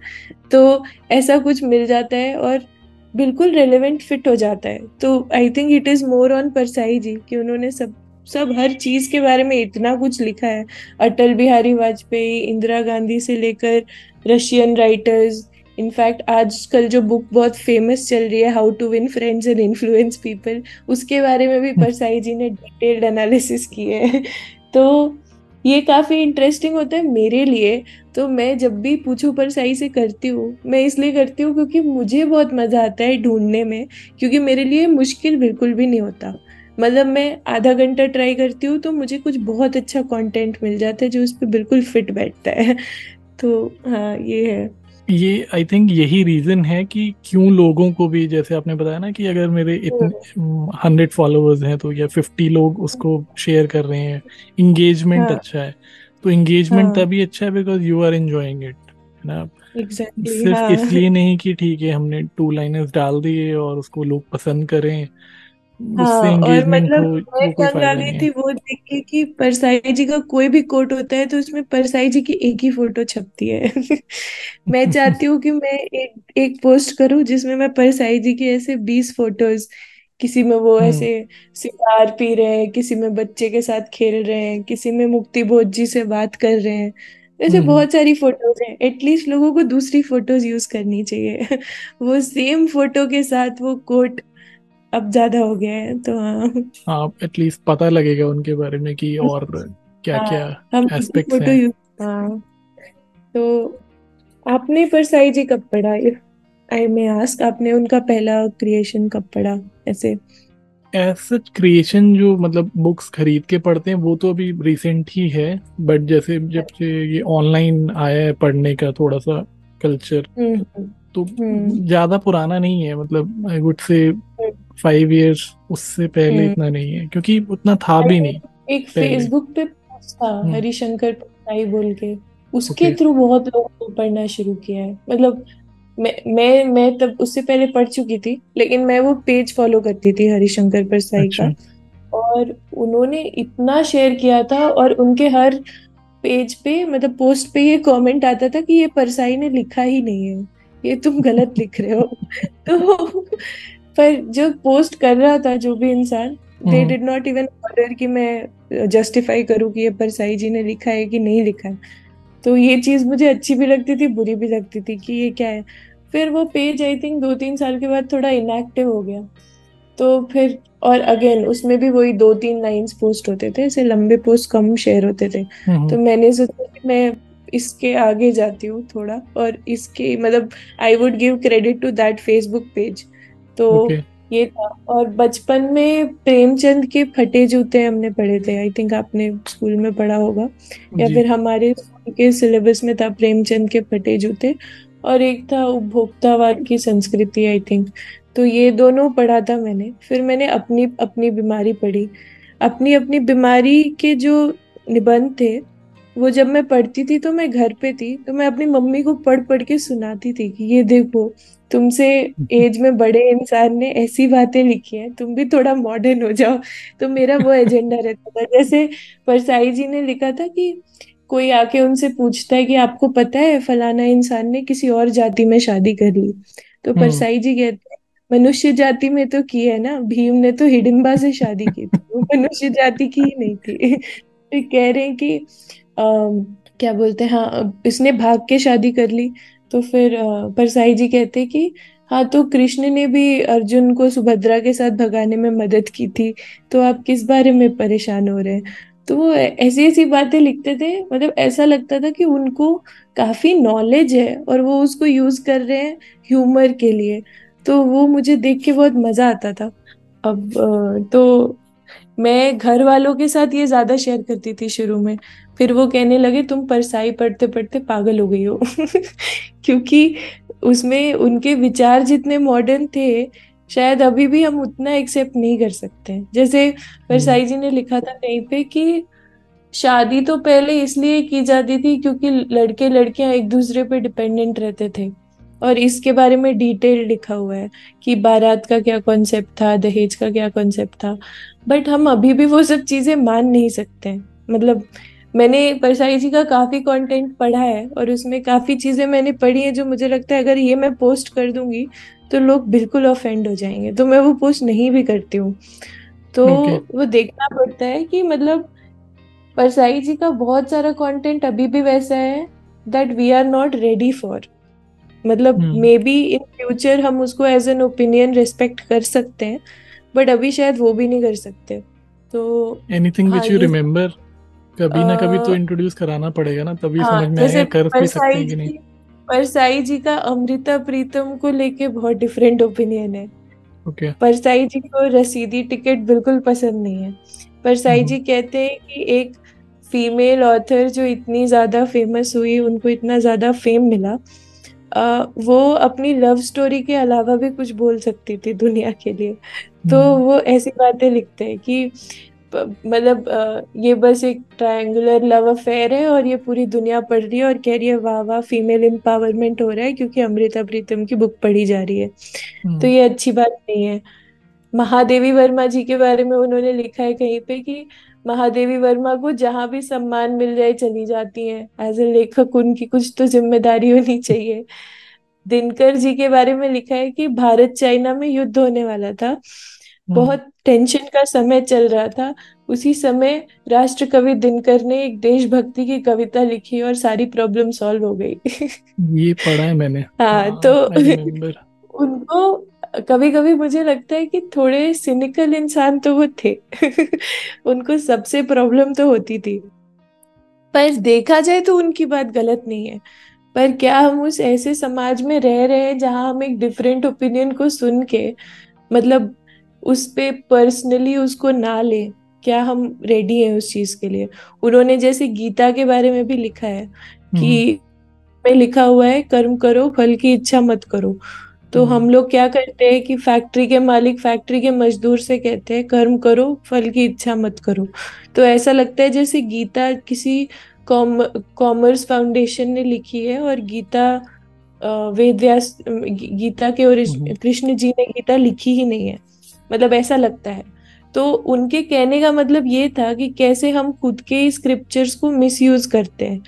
तो ऐसा कुछ मिल जाता है और बिल्कुल रेलेवेंट फिट हो जाता है। तो I think it is more on Parsai ji कि उन्होंने सब सब हर चीज़ के बारे में इतना कुछ लिखा है। अटल बिहारी वाजपेयी, इंदिरा गांधी से लेकर रशियन राइटर्स इनफैक्ट आजकल जो बुक बहुत फ़ेमस चल रही है how to win friends and influence people उसके बारे में भी परसाई जी ने डिटेल्ड एनालिसिस किए है। तो ये काफ़ी इंटरेस्टिंग होता है मेरे लिए। तो मैं जब भी पूछू परसाई से करती हूँ, मैं इसलिए करती हूँ क्योंकि मुझे बहुत मज़ा आता है ढूँढने में, क्योंकि मेरे लिए मुश्किल बिल्कुल भी नहीं होता। मतलब मैं आधा घंटा ट्राई करती हूँ तो मुझे कुछ बहुत अच्छा कंटेंट मिल जाता है जो उस पर बिल्कुल फिट बैठता है। तो हाँ ये है। ये आई थिंक यही रीजन है कि क्यों लोगों को भी जैसे आपने बताया ना कि अगर मेरे इतने हंड्रेड फॉलोअर्स हैं तो या फिफ्टी लोग उसको शेयर कर रहे हैं इंगेजमेंट हाँ। अच्छा है। तो इंगेजमेंट हाँ। तभी अच्छा है because you are enjoying it है ना? एग्जैक्टली सिर्फ़ हाँ। इसलिए नहीं कि ठीक है हमने टू लाइनर्स डाल दिए और उसको लोग पसंद करें। हाँ और मतलब मैं थी वो देख के कि परसाई जी का कोई भी कोट होता है तो उसमें परसाई जी की एक ही फ़ोटो छपती है। मैं चाहती हूँ कि मैं एक एक पोस्ट करूँ जिसमें मैं परसाई जी की ऐसे बीस फ़ोटोज़ किसी में वो हम्म। ऐसे सिगार पी रहे हैं किसी में बच्चे के साथ खेल रहे हैं किसी में मुक्ति बोध जी से बात कर रहे हैं। ऐसे हम्म। बहुत सारी फ़ोटोज़ हैं। एटलीस्ट लोगों को दूसरी फ़ोटोज़ यूज़ करनी चाहिए। वो सेम फ़ोटो के साथ वो कोट अब ज़्यादा हो गया है तो हाँ। हाँ एटलीस्ट पता लगेगा उनके बारे में कि और क्या क्या हम एस्पेक्ट्स फ़ोटो हैं। यूज़ हाँ। तो आपने परसाई जी कब पढ़ा? इफ़ आई मे आस्क आपने उनका पहला क्रिएशन कब पढ़ा? ऐसे। ऐसा क्रिएशन जो मतलब बुक्स खरीद के पढ़ते हैं वो तो अभी रिसेंट ही है बट जैसे जब से ये ऑनलाइन आया है पढ़ने का थोड़ा सा कल्चर तो हम्म। ज़्यादा पुराना नहीं है मतलब I would say five years उससे पहले हम्म। इतना नहीं है क्योंकि उतना था भी नहीं एक फेसबुक पे पोस्ट था हम्म। हरिशंकर परसाई बोल के। उसके थ्रू बहुत लोगों को पढ़ना शुरू किया है। मतलब मैं मैं मैं तब उससे पहले पढ़ चुकी थी लेकिन मैं वो पेज फॉलो करती थी हरिशंकर परसाई अच्छा। का और उन्होंने इतना शेयर किया था और उनके हर पेज पे मतलब पोस्ट पे ये कमेंट आता था कि ये परसाई ने लिखा ही नहीं है। ये तुम गलत लिख रहे हो। तो पर जो पोस्ट कर रहा था जो भी इंसान they did not even order कि मैं जस्टिफाई करूँ कि ये परसाई जी ने लिखा है कि नहीं लिखा है। तो ये चीज़ मुझे अच्छी भी लगती थी बुरी भी लगती थी कि ये क्या है। फिर वो पेज आई थिंक दो तीन साल के बाद थोड़ा इनएक्टिव हो गया। तो फिर और अगेन उसमें भी वही दो तीन लाइंस पोस्ट होते थे ऐसे लंबे पोस्ट कम शेयर होते थे। हम्म। तो मैंने सोचा कि मैं इसके आगे जाती हूँ थोड़ा और इसके मतलब I would give credit to that Facebook page तो ओके। ये था। और बचपन में प्रेमचंद के फटे जूते हमने पढ़े थे। आई थिंक आपने स्कूल में पढ़ा होगा। या फिर हमारे स्कूल के सिलेबस में था प्रेमचंद के फटे जूते। और एक था उपभोक्तावाद की संस्कृति आई थिंक तो ये दोनों पढ़ा था मैंने। फिर मैंने अपनी अपनी बीमारी पढ़ी। अपनी अपनी बीमारी के जो निबंध थे वो जब मैं पढ़ती थी तो मैं घर पे थी तो मैं अपनी मम्मी को पढ़ पढ़ के सुनाती थी कि ये देखो तुमसे एज में बड़े इंसान ने ऐसी बातें लिखी हैं तुम भी थोड़ा मॉडर्न हो जाओ। तो मेरा वो एजेंडा रहता था। जैसे परसाई जी ने लिखा था कि कोई आके उनसे पूछता है कि आपको पता है फलाना इंसान ने किसी और जाति में शादी कर ली? तो हम्म। परसाई जी कहते हैं मनुष्य जाति में तो की है ना भीम ने तो हिडिंबा से शादी की थी वो मनुष्य जाति की ही नहीं थी। तो कह रहे हैं कि क्या बोलते हैं हाँ इसने भाग के शादी कर ली तो फिर परसाई जी कहते कि हाँ तो कृष्ण ने भी अर्जुन को सुभद्रा के साथ भगाने में मदद की थी तो आप किस बारे में परेशान हो रहे हैं? तो वो ऐसी ऐसी बातें लिखते थे मतलब ऐसा लगता था कि उनको काफ़ी नॉलेज है और वो उसको यूज़ कर रहे हैं ह्यूमर के लिए। तो वो मुझे देख के बहुत मज़ा आता था। अब तो मैं घर वालों के साथ ये ज़्यादा शेयर करती थी शुरू में। फिर वो कहने लगे, तुम परसाई पढ़ते पढ़ते पागल हो गई हो। क्योंकि उसमें उनके विचार जितने मॉडर्न थे, शायद अभी भी हम उतना एक्सेप्ट नहीं कर सकते। जैसे परसाई जी ने लिखा था कहीं पे कि शादी तो पहले इसलिए की जाती थी क्योंकि लड़के लड़कियाँ एक दूसरे पे डिपेंडेंट रहते थे। और इसके बारे में डिटेल लिखा हुआ है कि बारात का क्या कॉन्सेप्ट था, दहेज का क्या कॉन्सेप्ट था। बट हम अभी भी वो सब चीज़ें मान नहीं सकते। मतलब मैंने परसाई जी का काफ़ी कंटेंट पढ़ा है और उसमें काफ़ी चीज़ें मैंने पढ़ी हैं जो मुझे लगता है अगर ये मैं पोस्ट कर दूँगी तो लोग बिल्कुल ऑफेंड हो जाएँगे। तो मैं वो पोस्ट नहीं भी करती हूँ। तो ओके वो देखना पड़ता है कि मतलब परसाई जी का बहुत सारा कंटेंट अभी भी वैसा है that we are not ready for मतलब मे बी इन फ्यूचर हम उसको एज एन ओपिनियन रिस्पेक्ट कर सकते हैं बट अभी शायद वो भी नहीं कर सकते। तो एनीथिंग विच यू रिमेम्बर कभी ना कभी तो इंट्रोड्यूस कराना पड़ेगा ना तभी हाँ समझ में आएगा कर भी सकते हैं कि नहीं। परसाई जी का अमृता प्रीतम को लेके बहुत डिफरेंट ओपिनियन है। ओके परसाई जी को रसीदी टिकट बिल्कुल पसंद नहीं है। परसाई हम्म। जी कहते हैं कि एक फीमेल ऑथर जो इतनी ज़्यादा फ़ेमस हुई उनको इतना ज़्यादा फेम मिला अ, वो अपनी लव स्टोरी के अलावा भी कुछ बोल सकती थी दुनिया के लिए। तो हम्म। वो ऐसी बातें लिखते हैं कि मतलब ये बस एक ट्रायंगुलर लव अफेयर है और ये पूरी दुनिया पढ़ रही है और कह रही है वाह वाह फीमेल एम्पावरमेंट हो रहा है क्योंकि अमृता प्रीतम की बुक पढ़ी जा रही है। तो हम्म ये अच्छी बात नहीं है। महादेवी वर्मा जी के बारे में उन्होंने लिखा है कहीं पे कि महादेवी वर्मा को जहाँ भी सम्मान मिल जाए चली जाती हैं। एज ए लेखक उनकी कुछ तो ज़िम्मेदारी होनी चाहिए। दिनकर जी के बारे में लिखा है कि भारत चाइना में युद्ध होने वाला था। बहुत टेंशन का समय चल रहा था। उसी समय राष्ट्र कवि दिनकर ने एक देशभक्ति की कविता लिखी और सारी प्रॉब्लम सॉल्व हो गई। ये पढ़ा है मैंने। हाँ तो हाँ रिमेम्बर उनको कभी कभी मुझे लगता है कि थोड़े सिनिकल इंसान तो वो थे। उनको सबसे प्रॉब्लम तो होती थी। पर देखा जाए तो उनकी बात गलत नहीं है। पर क्या हम उस ऐसे समाज में रह रहे हैं जहाँ हम एक डिफरेंट ओपिनियन को सुन के मतलब उस पे पर्सनली उसको ना ले। क्या हम रेडी हैं उस चीज़ के लिए? उन्होंने जैसे गीता के बारे में भी लिखा है कि में लिखा हुआ है कर्म करो फल की इच्छा मत करो। तो हम लोग क्या करते हैं कि फैक्ट्री के मालिक फैक्ट्री के मजदूर से कहते हैं कर्म करो फल की इच्छा मत करो। तो ऐसा लगता है जैसे गीता किसी कॉमर्स फाउंडेशन ने लिखी है और गीता वेद व्यास गीता के और कृष्ण जी ने गीता लिखी ही नहीं है। मतलब ऐसा लगता है। तो उनके कहने का मतलब ये था कि कैसे हम खुद के स्क्रिप्चर्स को मिसयूज करते हैं।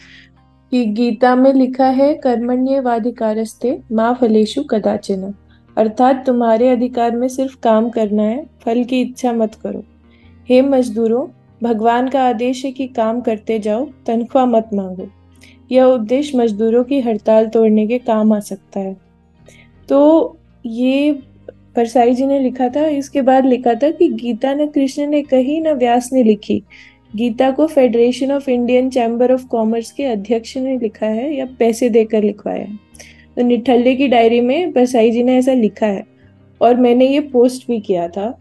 कि गीता में लिखा है, कर्मण्यवाधिकारस्ते माँ फलेशु कदाचिन। अर्थात तुम्हारे अधिकार में सिर्फ़ काम करना है, फल की इच्छा मत करो। हे मजदूरों, भगवान का आदेश है कि काम करते जाओ, तनख्वाह मत मांगो। यह उपदेश मजदूरों की हड़ताल तोड़ने के काम आ सकता है। तो ये परसाई जी ने लिखा था, इसके बाद लिखा था कि गीता न कृष्ण ने कही न व्यास ने लिखी। गीता को Federation of Indian Chamber of Commerce के अध्यक्ष ने लिखा है या पैसे देकर लिखवाया है। तो निठल्ले की डायरी में परसाई जी ने ऐसा लिखा है। और मैंने ये पोस्ट भी किया था।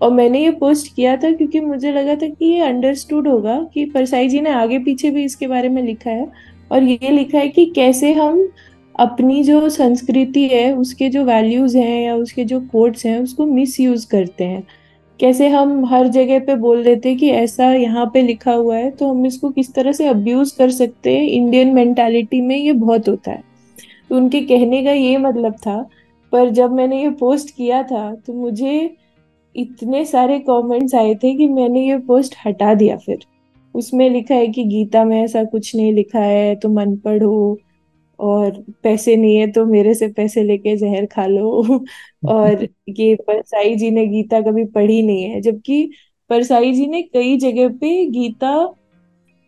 और मैंने ये पोस्ट किया था क्योंकि मुझे लगा था कि ये अंडरस्टूड होगा कि परसाई जी ने आगे पीछे भी इसके बारे में लिखा है। और ये लिखा है कि कैसे हम अपनी जो संस्कृति है, उसके जो वैल्यूज़ हैं या उसके जो कोड्स हैं, उसको मिस यूज़ करते हैं। कैसे हम हर जगह पे बोल देते हैं कि ऐसा यहाँ पे लिखा हुआ है तो हम इसको किस तरह से अब्यूज कर सकते हैं? इंडियन मेंटालिटी में ये बहुत होता है। तो उनके कहने का ये मतलब था, पर जब मैंने ये पोस्ट किया था तो मुझे इतने सारे कमेंट्स आए थे कि मैंने ये पोस्ट हटा दिया फिर। उसमें लिखा है कि गीता में ऐसा कुछ नहीं लिखा है तुम अनपढ़ हो और पैसे नहीं है तो मेरे से पैसे लेके जहर खा लो। और ये परसाई जी ने गीता कभी पढ़ी नहीं है जबकि परसाई जी ने कई जगह पे गीता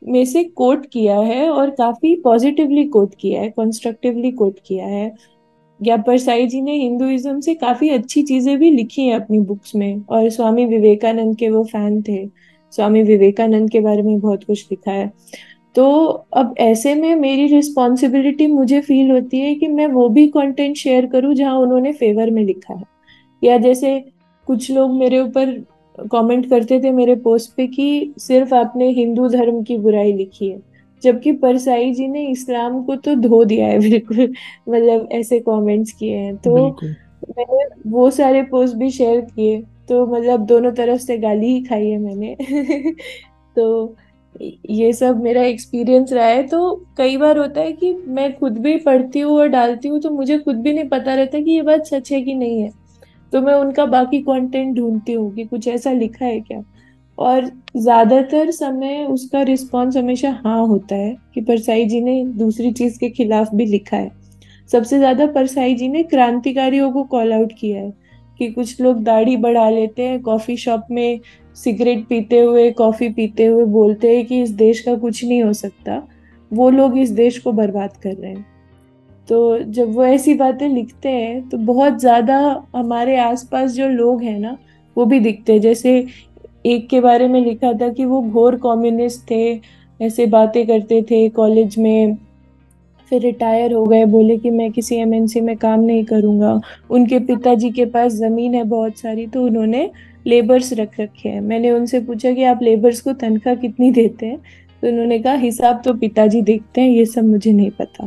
में से कोट किया है और काफ़ी पॉजिटिवली कोट किया है कंस्ट्रक्टिवली कोट किया है। या परसाई जी ने हिंदुइज्म से काफ़ी अच्छी चीज़ें भी लिखी हैं अपनी बुक्स में और स्वामी विवेकानंद के वो फ़ैन थे। स्वामी विवेकानंद के बारे में बहुत कुछ लिखा है। तो अब ऐसे में मेरी रिस्पॉन्सिबिलिटी मुझे फील होती है कि मैं वो भी कंटेंट शेयर करूँ जहाँ उन्होंने फेवर में लिखा है। या जैसे कुछ लोग मेरे ऊपर कमेंट करते थे मेरे पोस्ट पे कि सिर्फ़ आपने हिंदू धर्म की बुराई लिखी है जबकि परसाई जी ने इस्लाम को तो धो दिया है बिल्कुल मतलब ऐसे कमेंट्स किए हैं। तो मैंने वो सारे पोस्ट भी शेयर किए तो मतलब दोनों तरफ़ से गाली ही खाई है मैंने। तो ये सब मेरा एक्सपीरियंस रहा है तो कई बार होता है कि मैं खुद भी पढ़ती हूँ और डालती हूँ तो मुझे खुद भी नहीं पता रहता कि ये बात सच है कि नहीं है। तो मैं उनका बाकी कंटेंट ढूंढती हूँ कि कुछ ऐसा लिखा है क्या? और ज़्यादातर समय उसका रिस्पॉन्स हमेशा हाँ होता है कि परसाई जी ने दूसरी चीज़ के खिलाफ भी लिखा है। सबसे ज़्यादा परसाई जी ने क्रांतिकारियों को कॉल आउट किया है कि कुछ लोग दाढ़ी बढ़ा लेते हैं कॉफ़ी शॉप में सिगरेट पीते हुए, कॉफ़ी पीते हुए बोलते हैं कि इस देश का कुछ नहीं हो सकता। वो लोग इस देश को बर्बाद कर रहे हैं। तो जब वो ऐसी बातें लिखते हैं तो बहुत ज़्यादा हमारे आसपास जो लोग हैं ना, वो भी दिखते हैं। जैसे एक के बारे में लिखा था कि वो घोर कम्युनिस्ट थे, ऐसे बातें करते थे कॉलेज में। फिर रिटायर हो गए, बोले कि मैं किसी एमएनसी में काम नहीं करूँगा। उनके पिताजी के पास ज़मीन है बहुत सारी तो उन्होंने लेबर्स रख रखे हैं। मैंने उनसे पूछा कि आप लेबर्स को तनख्वाह कितनी देते हैं? तो उन्होंने कहा हिसाब तो पिताजी देखते हैं ये सब मुझे नहीं पता।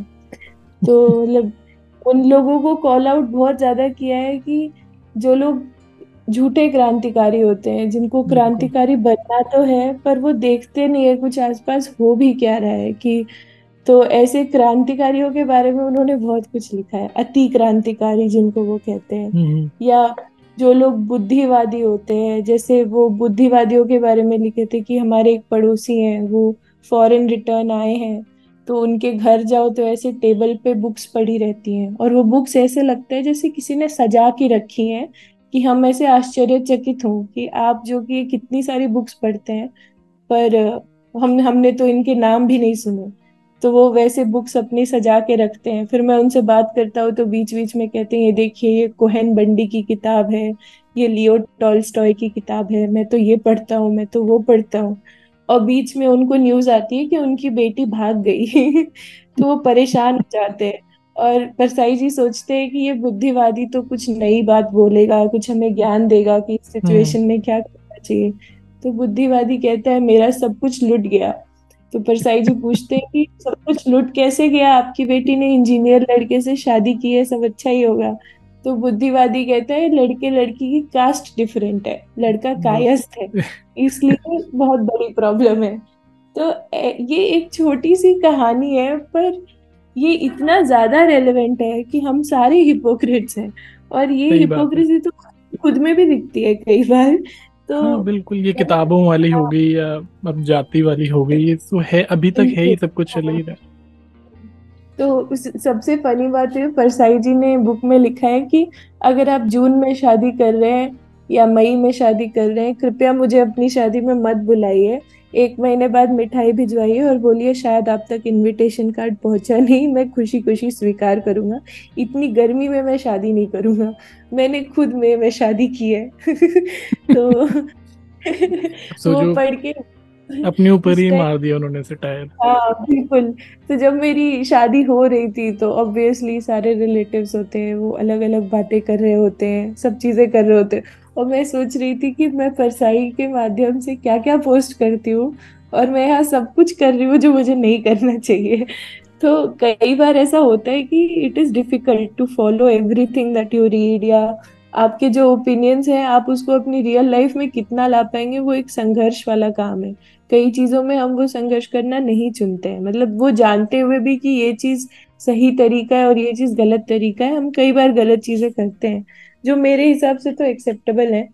तो मतलब उन लोगों को कॉल आउट बहुत ज़्यादा किया है कि जो लोग झूठे क्रांतिकारी होते हैं जिनको क्रांतिकारी बनना तो है पर वो देखते नहीं है कुछ आसपास हो भी क्या रहा है कि तो ऐसे क्रांतिकारियों के बारे में उन्होंने बहुत कुछ लिखा है। अति क्रांतिकारी जिनको वो कहते हैं। हम्म। या जो लोग बुद्धिवादी होते हैं, जैसे वो बुद्धिवादियों के बारे में लिखे थे कि हमारे एक पड़ोसी हैं, वो फॉरेन रिटर्न आए हैं तो उनके घर जाओ तो ऐसे टेबल पे बुक्स पड़ी रहती हैं। और वो बुक्स ऐसे लगते हैं जैसे किसी ने सजा के रखी हैं कि हम ऐसे आश्चर्यचकित हों कि आप जो कि कितनी सारी बुक्स पढ़ते हैं, पर हम हमने तो इनके नाम भी नहीं सुने। तो वो वैसे बुक्स अपनी सजा के रखते हैं। फिर मैं उनसे बात करता हूँ तो बीच बीच में कहते हैं ये देखिए ये कोहन बंडी की किताब है ये लियो टॉलस्टॉय की किताब है मैं तो ये पढ़ता हूँ मैं तो वो पढ़ता हूँ। और बीच में उनको न्यूज़ आती है कि उनकी बेटी भाग गई। तो वो परेशान हो जाते हैं। और परसाई जी सोचते हैं कि ये बुद्धिवादी तो कुछ नई बात बोलेगा कुछ हमें ज्ञान देगा कि इस हम्म। सिचुएशन में क्या करना चाहिए। तो बुद्धिवादी कहता है मेरा सब कुछ लुट गया। तो परसाई जी पूछते हैं कि सब कुछ लुट कैसे गया? आपकी बेटी ने इंजीनियर लड़के से शादी की है सब अच्छा ही होगा। तो बुद्धिवादी कहता है लड़के लड़की की कास्ट डिफरेंट है लड़का कायस्थ है इसलिए बहुत बड़ी प्रॉब्लम है। तो ये एक छोटी सी कहानी है पर ये इतना ज़्यादा रेलेवेंट है कि हम सारे हिपोक्रेट्स हैं। और ये हिपोक्रेसी तो खुद में भी दिखती है कई बार। तो हाँ बिल्कुल ये किताबों वाली हो गई या अब जाति वाली हो गई ये तो है अभी तक है ये सब कुछ चल ही रहा तो उस सबसे फनी बात है परसाई जी ने बुक में लिखा है कि अगर आप जून में शादी कर रहे हैं या मई में शादी कर रहे हैं कृपया मुझे अपनी शादी में मत बुलाइए। एक महीने बाद मिठाई भिजवाइए और बोलिए शायद आप तक इनविटेशन कार्ड पहुँचा नहीं मैं खुशी खुशी स्वीकार करूँगा। इतनी गर्मी में मैं शादी नहीं करूँगा। मैंने खुद में मैं शादी की है। तो अब वो पढ़ के अपने ऊपर ही मार दिया उन्होंने से टायर हाँ बिल्कुल। तो जब मेरी शादी हो रही थी तो ऑब्वियसली सारे रिलेटिव्स होते हैं वो अलग अलग बातें कर रहे होते हैं सब चीज़ें कर रहे होते हैं। और मैं सोच रही थी कि मैं परसाई के माध्यम से क्या क्या पोस्ट करती हूँ और मैं यहाँ सब कुछ कर रही हूँ जो मुझे नहीं करना चाहिए। तो कई बार ऐसा होता है कि it is difficult to follow everything that you read या आपके जो ओपिनियंस हैं, आप उसको अपनी रियल लाइफ में कितना ला पाएँगे, वो एक संघर्ष वाला काम है। कई चीज़ों में हम वो संघर्ष करना नहीं चुनते हैं। मतलब वो जानते हुए भी कि ये चीज़ सही तरीका है और ये चीज़ गलत तरीका है, हम कई बार गलत चीज़ें करते हैं। जो मेरे हिसाब से तो एक्सेप्टेबल है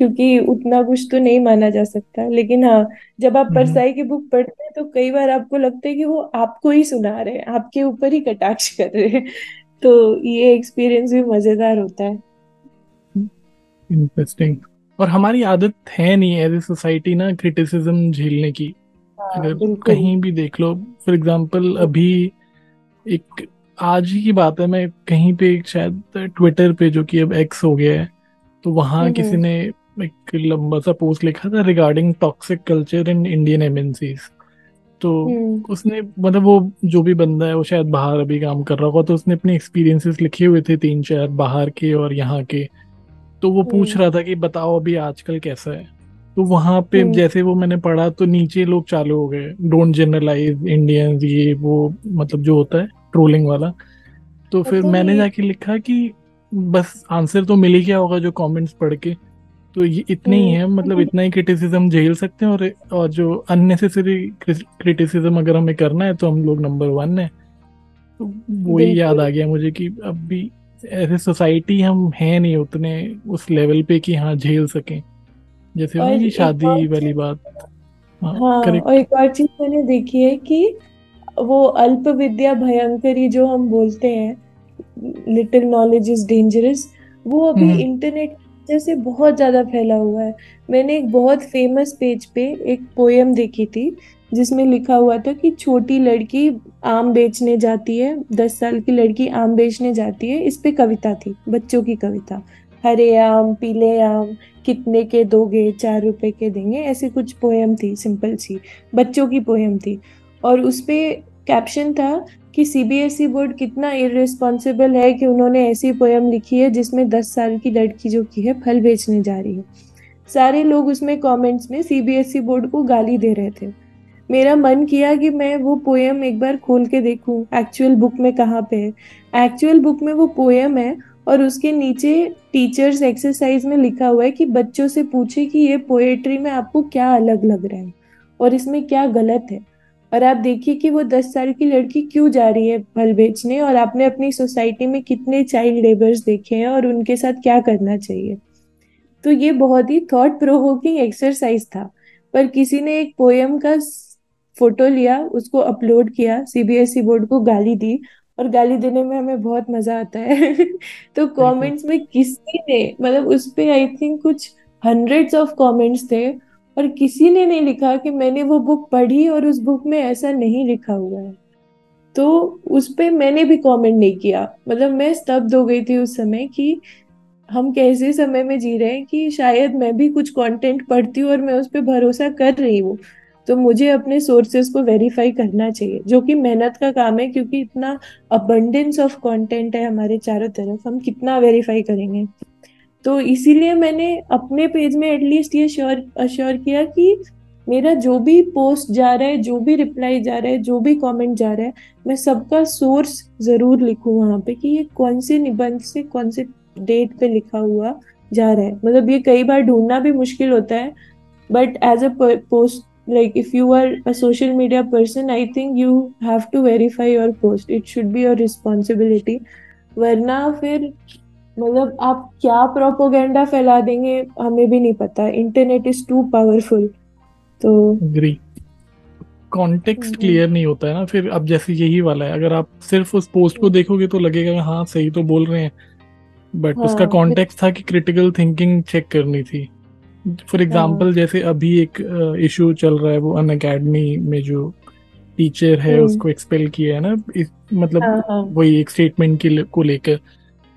क्योंकि उतना कुछ तो नहीं माना जा सकता। लेकिन हाँ जब आप हम्म। परसाई की बुक पढ़ते हैं तो कई बार आपको लगता है कि वो आपको ही सुना रहे हैं आपके ऊपर ही कटाक्ष कर रहे हैं। तो ये एक्सपीरियंस भी मज़ेदार होता है। इंटरेस्टिंग और हमारी आदत है नहीं एज ए सोसाइटी ना क्रिटिसिज्म झेलने की। हाँ अगर कहीं भी देख लो फॉर एग्जांपल अभी एक आज ही की बात है मैं कहीं पे एक शायद ट्विटर पे जो कि अब एक्स हो गया है तो वहाँ किसी हम्म ने एक लंबा सा पोस्ट लिखा था regarding toxic culture in Indian MNCs तो हम्म। उसने मतलब वो जो भी बंदा है वो शायद बाहर अभी काम कर रहा होगा तो उसने अपने एक्सपीरियंसेस लिखे हुए थे तीन चार बाहर के और यहाँ के। तो वो पूछ हम्म। रहा था कि बताओ अभी आजकल कैसा है? तो वहाँ पे जैसे वो मैंने पढ़ा तो नीचे लोग चालू हो गए डोंट जनरलाइज इंडियंस ये वो मतलब जो होता है। ट्रोलिंग वाला। तो फिर मैंने जाके लिखा कि बस आंसर तो मिल ही गया होगा जो कमेंट्स पढ़ के। तो ये इतने ही है मतलब हम्म। इतना ही क्रिटिसिज्म झेल सकते हैं और और जो अननेसेसरी क्रिटिसिज्म अगर हमें करना है तो हम लोग नंबर वन है। तो वही याद आ गया मुझे कि अब भी ऐसे सोसाइटी हम हैं नहीं उतने उस लेवल पे कि हाँ झेल सकें। जैसे शादी वाली बात। हाँ हाँ और एक और चीज़ मैंने देखी है कि वो अल्प विद्या भयंकरी जो हम बोलते हैं लिटिल नॉलेज इज़ डेंजरस वो अभी हम्म। इंटरनेट जैसे बहुत ज़्यादा फैला हुआ है। मैंने एक बहुत फ़ेमस पेज पे एक पोयम देखी थी जिसमें लिखा हुआ था कि छोटी लड़की आम बेचने जाती है दस साल की लड़की आम बेचने जाती है इस पे कविता थी बच्चों की कविता। हरे आम पीले आम कितने के दोगे चार रुपए के देंगे ऐसे कुछ पोयम थी सिंपल सी बच्चों की पोयम थी। और उस पे कैप्शन था कि सीबीएसई बोर्ड कितना इररिस्पॉन्सिबल है कि उन्होंने ऐसी पोयम लिखी है जिसमें दस साल की लड़की जो की है फल बेचने जा रही है। सारे लोग उसमें कमेंट्स में सीबीएसई बोर्ड को गाली दे रहे थे। मेरा मन किया कि मैं वो पोयम एक बार खोल के देखूँ एक्चुअल बुक में कहाँ पे है। एक्चुअल बुक में वो पोयम है और उसके नीचे टीचर्स एक्सरसाइज में लिखा हुआ है कि बच्चों से पूछे कि ये पोएट्री में आपको क्या अलग लग रहा है और इसमें क्या गलत है। और आप देखिए कि वो दस साल की लड़की क्यों जा रही है फल बेचने और आपने अपनी सोसाइटी में कितने चाइल्ड लेबर्स देखे हैं और उनके साथ क्या करना चाहिए? तो ये बहुत ही थॉट प्रोवोकिंग एक्सरसाइज था। पर किसी ने एक पोएम का फ़ोटो लिया उसको अपलोड किया सीबीएसई बोर्ड को गाली दी और गाली देने में हमें बहुत मज़ा आता है। तो कमेंट्स में किसी ने मतलब उस पर आई थिंक कुछ हंड्रेड्स ऑफ़ कमेंट्स थे और किसी ने नहीं लिखा कि मैंने वो बुक पढ़ी और उस बुक में ऐसा नहीं लिखा हुआ है। तो उस पर मैंने भी कमेंट नहीं किया। मतलब मैं स्तब्ध हो गई थी उस समय कि हम कैसे समय में जी रहे हैं कि शायद मैं भी कुछ कंटेंट पढ़ती हूँ और मैं उस पर भरोसा कर रही हूँ। तो मुझे अपने सोर्सेस को वेरीफाई करना चाहिए, जो कि मेहनत का काम है, क्योंकि इतना अबंडेंस ऑफ़ कंटेंट है हमारे चारों तरफ़। हम कितना वेरीफाई करेंगे? तो इसीलिए मैंने अपने पेज में एटलीस्ट ये श्योर अश्योर किया कि मेरा जो भी पोस्ट जा रहा है, जो भी रिप्लाई जा रहा है, जो भी कमेंट जा रहा है, मैं सबका सोर्स ज़रूर लिखूँ वहाँ पे कि ये कौन से निबंध से, कौन से डेट पे लिखा हुआ जा रहा है। मतलब ये कई बार ढूंढना भी मुश्किल होता है but as a post like if you are a social media person, i think you have to verify your post. It should be your responsibility. वरना फिर मतलब आप क्या प्रोपोगेंडा फैला देंगे हमें भी नहीं पता। इंटरनेट इज़ टू पावरफुल तो कॉन्टेक्स्ट क्लियर नहीं होता है ना फिर अब जैसे यही वाला है। अगर आप सिर्फ़ उस पोस्ट को देखोगे तो लगेगा हाँ सही तो बोल रहे हैं। बट हाँ, उसका कॉन्टेक्स्ट था कि क्रिटिकल थिंकिंग चेक करनी थी। फॉर एग्ज़ाम्पल हाँ. जैसे अभी एक इशू चल रहा है वो अन अकेडमी में जो टीचर है हम्म। उसको एक्सपेल किया है ना। इस, मतलब हाँ, हाँ. वही एक स्टेटमेंट के को लेकर।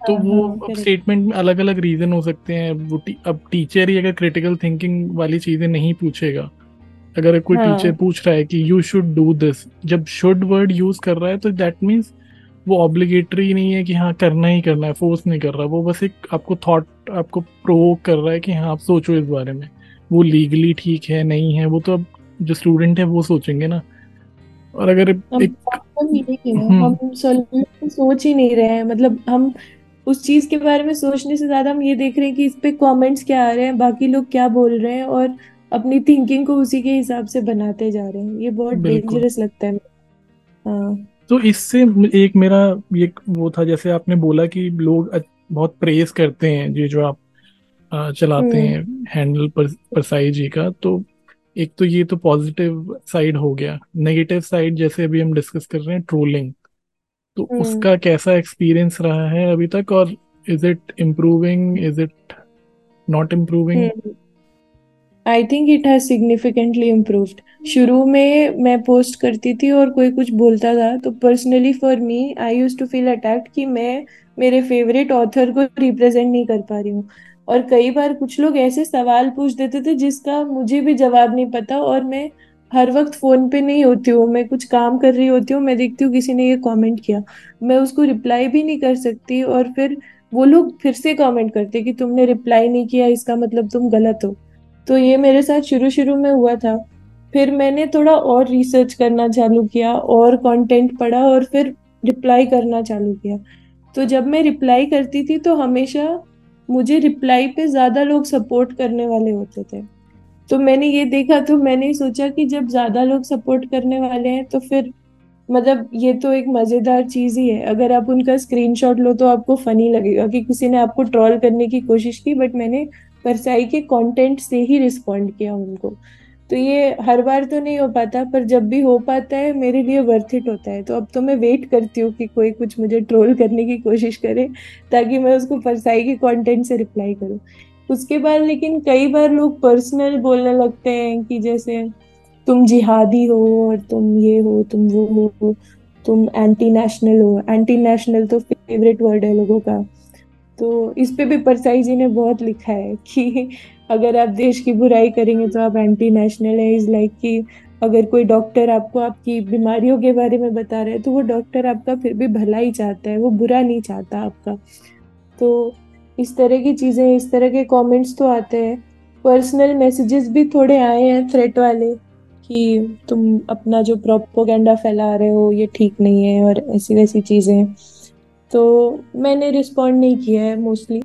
तो हाँ, वो हाँ, स्टेटमेंट में अलग अलग रीजन हो सकते हैं। वो टी, अब टीचर ही अगर क्रिटिकल थिंकिंग वाली चीज़ें नहीं पूछेगा अगर कोई हाँ. टीचर पूछ रहा है कि यू शुड डू दिस जब शुड वर्ड यूज़ कर रहा है तो दैट मीन्स वो ऑब्लिगेटरी नहीं है कि हाँ करना ही करना है फोर्स नहीं कर रहा। वो बस एक आपको थॉट आपको प्रोवोक कर रहा है कि हाँ आप सोचो इस बारे में। वो लीगली ठीक है नहीं है वो तो अब जो स्टूडेंट है वो सोचेंगे ना। और अगर एक हम्म। हम सोच ही नहीं रहे हैं। मतलब हम उस चीज़ के बारे में सोचने से ज़्यादा हम ये देख रहे हैं कि इस पे कमेंट्स क्या आ रहे हैं बाकी लोग क्या बोल रहे हैं और अपनी थिंकिंग को उसी के हिसाब से बनाते जा रहे हैं। ये बहुत डेंजरस लगता है। हाँ। तो इससे एक मेरा ये वो था जैसे आपने बोला कि लोग बहुत प्रेस करते हैं ये जो आप चलाते हम्म। हैं हैंडल पर परसाई जी का। तो एक तो ये तो पॉजिटिव साइड हो गया। नेगेटिव साइड जैसे अभी हम डिस्कस कर रहे हैं ट्रोलिंग तो हम्म। उसका कैसा एक्सपीरियंस रहा है अभी तक? और is it improving is it not improving I think it has significantly improved शुरू में मैं पोस्ट करती थी और कोई कुछ बोलता था तो personally for me I used to feel attacked कि मैं मेरे फेवरेट ऑथर को रिप्रेजेंट नहीं कर पा रही हूँ। और कई बार कुछ लोग ऐसे सवाल पूछ देते थे जिसका मुझे भी जवाब नहीं पता और मैं हर वक्त फ़ोन पे नहीं होती हूँ, मैं कुछ काम कर रही होती हूँ, मैं देखती हूँ किसी ने ये कमेंट किया। मैं उसको रिप्लाई भी नहीं कर सकती और फिर वो लोग फिर से कमेंट करते कि तुमने रिप्लाई नहीं किया, इसका मतलब तुम गलत हो। तो ये मेरे साथ शुरू शुरू में हुआ था। फिर मैंने थोड़ा और रिसर्च करना चालू किया, और कंटेंट पढ़ा और फिर रिप्लाई करना चालू किया। तो जब मैं रिप्लाई करती थी तो हमेशा मुझे रिप्लाई पे ज़्यादा लोग सपोर्ट करने वाले होते थे। तो मैंने ये देखा तो मैंने सोचा कि जब ज़्यादा लोग सपोर्ट करने वाले हैं तो फिर मतलब ये तो एक मज़ेदार चीज़ ही है। अगर आप उनका स्क्रीनशॉट लो तो आपको फनी लगेगा कि किसी ने आपको ट्रॉल करने की कोशिश की बट मैंने परसाई के कंटेंट से ही रिस्पॉन्ड किया उनको। तो ये हर बार तो नहीं हो पाता, पर जब भी हो पाता है, मेरे लिए वर्थ इट होता है। तो अब तो मैं वेट करती हूँ कि कोई कुछ मुझे ट्रोल करने की कोशिश करे, ताकि मैं उसको परसाई के कंटेंट से रिप्लाई करूँ। उसके बाद लेकिन कई बार लोग पर्सनल बोलने लगते हैं कि जैसे, तुम जिहादी हो और तुम ये हो, तुम वो हो, तुम एंटी नेशनल हो। एंटी नेशनल तो फेवरेट वर्ड है लोगों का। तो इस पे भी परसाई जी ने बहुत लिखा है कि अगर आप देश की बुराई करेंगे तो आप एंटी नेशनल है। इज़ लाइक कि अगर कोई डॉक्टर आपको आपकी बीमारियों के बारे में बता रहे हैं तो वो डॉक्टर आपका फिर भी भला ही चाहता है, वो बुरा नहीं चाहता आपका। तो इस तरह की चीज़ें, इस तरह के कमेंट्स तो आते हैं। पर्सनल मैसेजेस भी थोड़े आए हैं थ्रेट वाले कि तुम अपना जो प्रोपोगेंडा फैला रहे हो, ये ठीक नहीं है और ऐसी वैसी चीज़ें। तो मैंने रिस्पॉन्ड नहीं किया है मोस्टली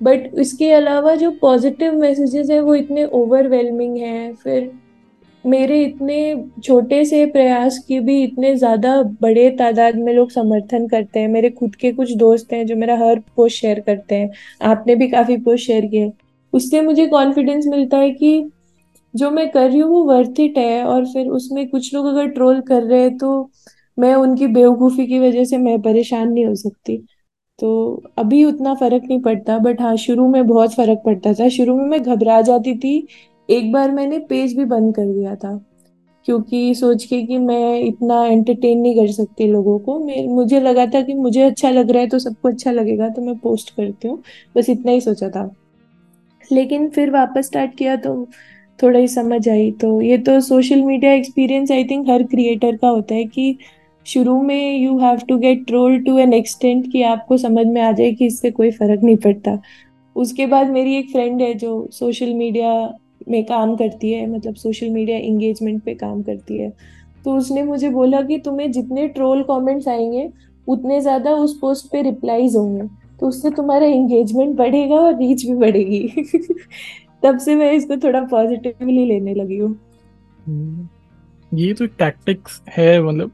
बट इसके अलावा जो पॉजिटिव मैसेजेस हैं, वो इतने ओवरवेलमिंग हैं, फिर मेरे इतने छोटे से प्रयास की भी इतने ज़्यादा बड़े तादाद में लोग समर्थन करते हैं। मेरे खुद के कुछ दोस्त हैं जो मेरा हर पोस्ट शेयर करते हैं। आपने भी काफ़ी पोस्ट शेयर किए। उससे मुझे कॉन्फिडेंस मिलता है कि जो मैं कर रही हूँ वो वर्थ इट है और फिर उसमें कुछ लोग अगर ट्रोल कर रहे हैं तो मैं उनकी बेवकूफ़ी की वजह से मैं परेशान नहीं हो सकती। तो अभी उतना फ़र्क नहीं पड़ता बट हाँ शुरू में बहुत फ़र्क पड़ता था। शुरू में मैं घबरा जाती थी एक बार मैंने पेज भी बंद कर दिया था, क्योंकि सोच के कि मैं इतना एंटरटेन नहीं कर सकती लोगों को। मैं, मुझे लगा था कि मुझे अच्छा लग रहा है तो सबको अच्छा लगेगा तो मैं पोस्ट करती हूँ। बस इतना ही सोचा था। लेकिन फिर वापस स्टार्ट किया तो थोड़ा ही समझ आई। तो ये तो social media experience I think her creator का होता है कि शुरू में you have to get troll to an extent कि आपको समझ में आ जाए कि इससे कोई फ़र्क नहीं पड़ता। उसके बाद मेरी एक फ्रेंड है जो सोशल मीडिया में काम करती है मतलब सोशल मीडिया इंगेजमेंट पे काम करती है। तो उसने मुझे बोला कि तुम्हें जितने ट्रोल कमेंट्स आएँगे उतने ज़्यादा उस पोस्ट पे रिप्लाईज होंगे। तो उससे तुम्हारा एंगेजमेंट बढ़ेगा और रीच भी बढ़ेगी। तब से मैं इसको थोड़ा पॉजिटिवली लेने लगी हूँ। हम्म, ये तो टैक्टिक्स है मतलब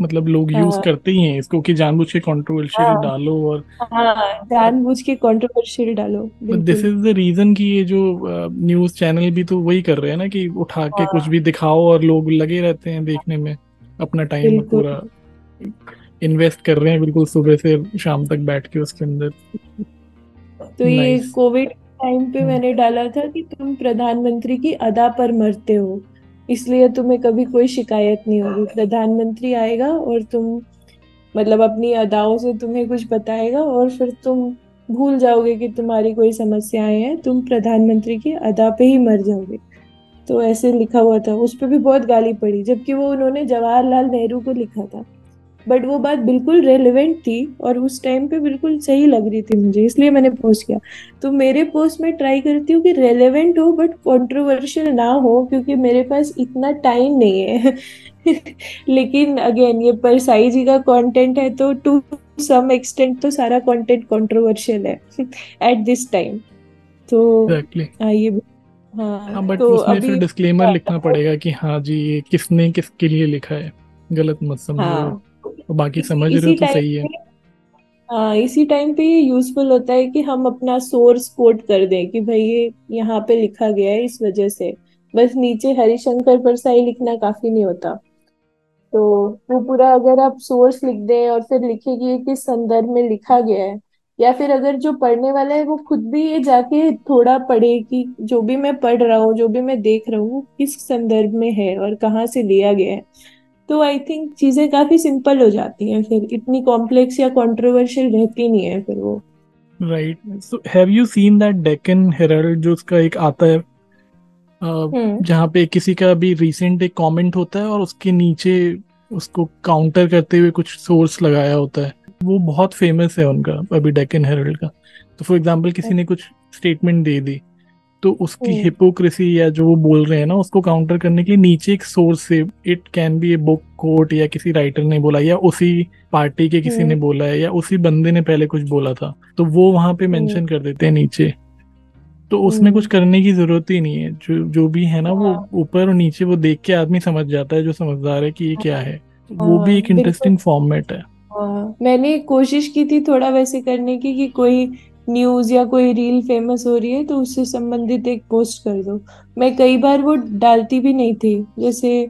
मतलब लोग यूज़ हाँ करते ही हैं इसको कि जानबूझ के कंट्रोवर्शियल हाँ। डालो और हाँ जानबूझ के कंट्रोवर्शियल डालो दिस इज़ द रीजन कि ये जो न्यूज़ चैनल भी तो वही कर रहे हैं ना कि उठा के कुछ भी दिखाओ और लोग लगे रहते हैं देखने में अपना टाइम पूरा इन्वेस्ट कर रहे हैं बिल्कुल सुबह से शाम तक बैठ के उसके अंदर। तो ये कोविड टाइम पे मैंने डाला था कि तुम प्रधानमंत्री की अदा पर मरते हो। इसलिए तुम्हें कभी कोई शिकायत नहीं होगी। प्रधानमंत्री आएगा और तुम मतलब अपनी अदाओं से तुम्हें कुछ बताएगा और फिर तुम भूल जाओगे कि तुम्हारी कोई समस्याएँ हैं। तुम प्रधानमंत्री की अदा पे ही मर जाओगे। तो ऐसे लिखा हुआ था। उस पर भी बहुत गाली पड़ी, जबकि वो उन्होंने जवाहरलाल नेहरू को लिखा था। बट वो बात बिल्कुल रेलिवेंट थी और उस टाइम पे बिल्कुल सही लग रही थी मुझे इसलिए मैंने पोस्ट किया। तो मेरे पोस्ट में ट्राई करती हूँ कि रेलेवेंट हो बट कंट्रोवर्शियल ना हो क्योंकि मेरे पास इतना टाइम नहीं है। लेकिन अगेन ये परसाई जी का कंटेंट है तो टू सम एक्सटेंट तो सारा कंटेंट कंट्रोवर्शियल है एट दिस टाइम तो एग्जैक्टली हाँ ये हाँ हाँ बट तो उसमें फिर डिस्क्लेमर लिखना पड़ेगा कि हाँ जी ये किसने किसके लिए लिखा है? गलत मत समझो। हाँ। और बाकी समझ रहे हो तो सही है। हाँ इसी टाइम पे ये यूजफुल होता है कि हम अपना सोर्स कोट कर दें कि भाई ये यहाँ पे लिखा गया है इस वजह से। बस नीचे हरिशंकर परसाई लिखना काफ़ी नहीं होता। तो वो पूरा अगर आप सोर्स लिख दें और फिर लिखे कि किस संदर्भ में लिखा गया है या फिर अगर जो पढ़ने वाला है वो खुद भी ये जाके थोड़ा पढ़े कि जो भी मैं पढ़ रहा हूँ जो भी मैं देख रहा हूँ किस संदर्भ में है और कहाँ से लिया गया है। तो आई थिंक चीज़ें काफ़ी सिंपल हो जाती हैं फिर। इतनी कॉम्प्लेक्स या कंट्रोवर्शियल रहती नहीं है फिर वो। Right so have you seen that Deccan Herald जो उसका एक आता है हम्म। जहाँ पे किसी का भी रिसेंट एक कमेंट होता है और उसके नीचे उसको काउंटर करते हुए कुछ सोर्स लगाया होता है। वो बहुत फ़ेमस है उनका अभी डेकन हेराल्ड का। तो फॉर एग्जांपल किसी ने कुछ स्टेटमेंट दे दी। तो उसकी हम्म। हिपोक्रेसी या जो वो बोल रहे हैं ना उसको काउंटर करने के लिए नीचे एक सोर्स से it can be a book quote या किसी राइटर ने बोला या उसी पार्टी के किसी ने हम्म। बोला है या उसी बंदे ने पहले कुछ बोला था। तो वो वहाँ पे हम्म। मेंशन कर देते हैं नीचे। तो उसमें कुछ हम्म करने की ज़रूरत ही नहीं है। जो जो भी है ना वो हाँ। ऊपर और नीचे वो देख के आदमी समझ जाता है जो समझदार है कि ये क्या हाँ। है। वो भी एक इंटरेस्टिंग फॉर्मेट है। हाँ। मैंने कोशिश की थी थोड़ा वैसे करने की कि कोई न्यूज़ या कोई रील फ़ेमस हो रही है तो उससे संबंधित एक पोस्ट कर दो। मैं कई बार वो डालती भी नहीं थी। जैसे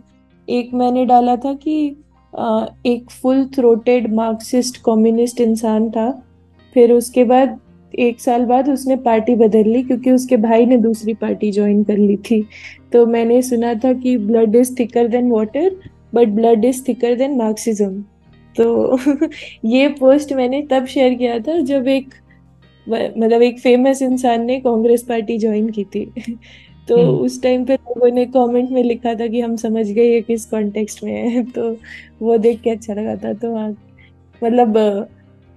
एक मैंने डाला था कि अ, एक फुल थ्रोटेड मार्क्सिस्ट कम्युनिस्ट इंसान था। फिर उसके बाद एक साल बाद उसने पार्टी बदल ली क्योंकि उसके भाई ने दूसरी पार्टी ज्वाइन कर ली थी। तो मैंने सुना था कि blood is thicker than water but blood is thicker than Marxism तो ये पोस्ट मैंने तब शेयर किया था जब एक मतलब एक फ़ेमस इंसान ने कांग्रेस पार्टी ज्वाइन की थी। तो हम्म। उस टाइम पे लोगों ने कमेंट में लिखा था कि हम समझ गए ये किस कॉन्टेक्स्ट में है। तो वो देख के अच्छा लगा था। तो हाँ मतलब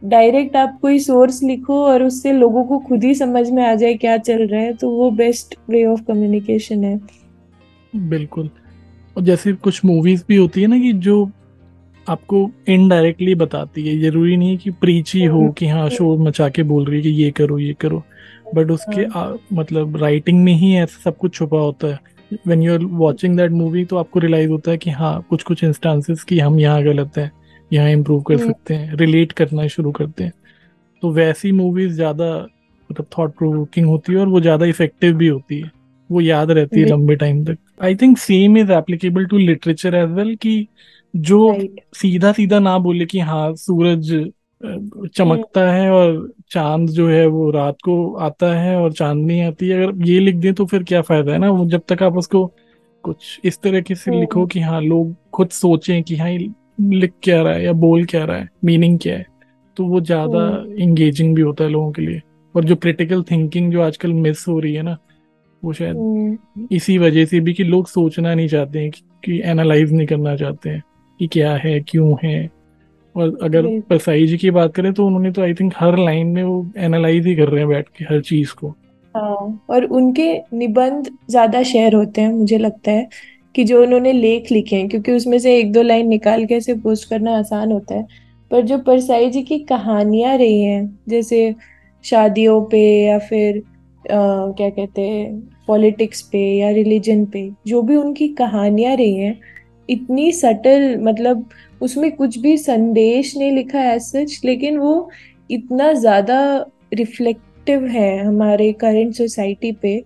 डायरेक्ट आप कोई सोर्स लिखो और उससे लोगों को खुद ही समझ में आ जाए क्या चल रहा है तो वो बेस्ट वे ऑफ़ कम्युनिकेशन है। बिल्कुल। और जैसे कुछ मूवीज़ भी होती है ना कि जो आपको इनडायरेक्टली बताती है। ज़रूरी नहीं है कि प्रीची हो हम्म, कि हाँ शोर मचा के बोल रही है कि ये करो ये करो। बट उसके हाँ। आ, मतलब राइटिंग में ही ऐसा सब कुछ छुपा होता है। When you are watching that movie तो आपको रियलाइज़ होता है कि हाँ कुछ कुछ इंस्टांसेस कि हम यहाँ गलत हैं यहाँ इम्प्रूव कर हम्म, सकते हैं रिलेट करना शुरू करते हैं। तो वैसी मूवीज़ ज़्यादा मतलब थॉट प्रोवोकिंग होती है और वो ज़्यादा इफ़ेक्टिव भी होती है। वो याद रहती है लंबे टाइम तक। I think same is applicable to literature as well कि जो राइट सीधा सीधा ना बोले कि हाँ सूरज अ, हम्म। चमकता है और चाँद जो है वो रात को आता है और चांदनी आती। है अगर ये लिख दें तो फिर क्या फ़ायदा है ना? वो जब तक आप उसको कुछ इस तरीके से लिखो हम्म। कि हाँ लोग खुद सोचें कि हाँ ये लिख क्या रहा है या बोल क्या रहा है मीनिंग क्या है तो वो ज़्यादा हम्म। इंगेजिंग भी होता है लोगों के लिए। और जो क्रिटिकल थिंकिंग जो आजकल मिस हो रही है ना वो शायद इसी वजह से भी कि लोग सोचना नहीं चाहते हैं कि एनालाइज नहीं करना चाहते हैं कि क्या है क्यों है। और अगर परसाई जी की बात करें तो उन्होंने तो आई थिंक हर लाइन में वो एनालाइज ही कर रहे हैं बैठ के हर चीज़ को। हाँ और उनके निबंध ज़्यादा शेयर होते हैं मुझे लगता है कि जो उन्होंने लेख लिखे हैं क्योंकि उसमें से एक दो लाइन निकाल के ऐसे पोस्ट करना आसान होता है। पर जो परसाई जी की कहानियाँ रही हैं जैसे शादियों पे या फिर आ, क्या कहते हैं पॉलिटिक्स पे या रिलीजन पे, जो भी उनकी कहानियाँ रही हैं, इतनी सटल मतलब उसमें कुछ भी संदेश नहीं लिखा है सच लेकिन वो इतना ज़्यादा रिफ्लेक्टिव है हमारे करंट सोसाइटी पे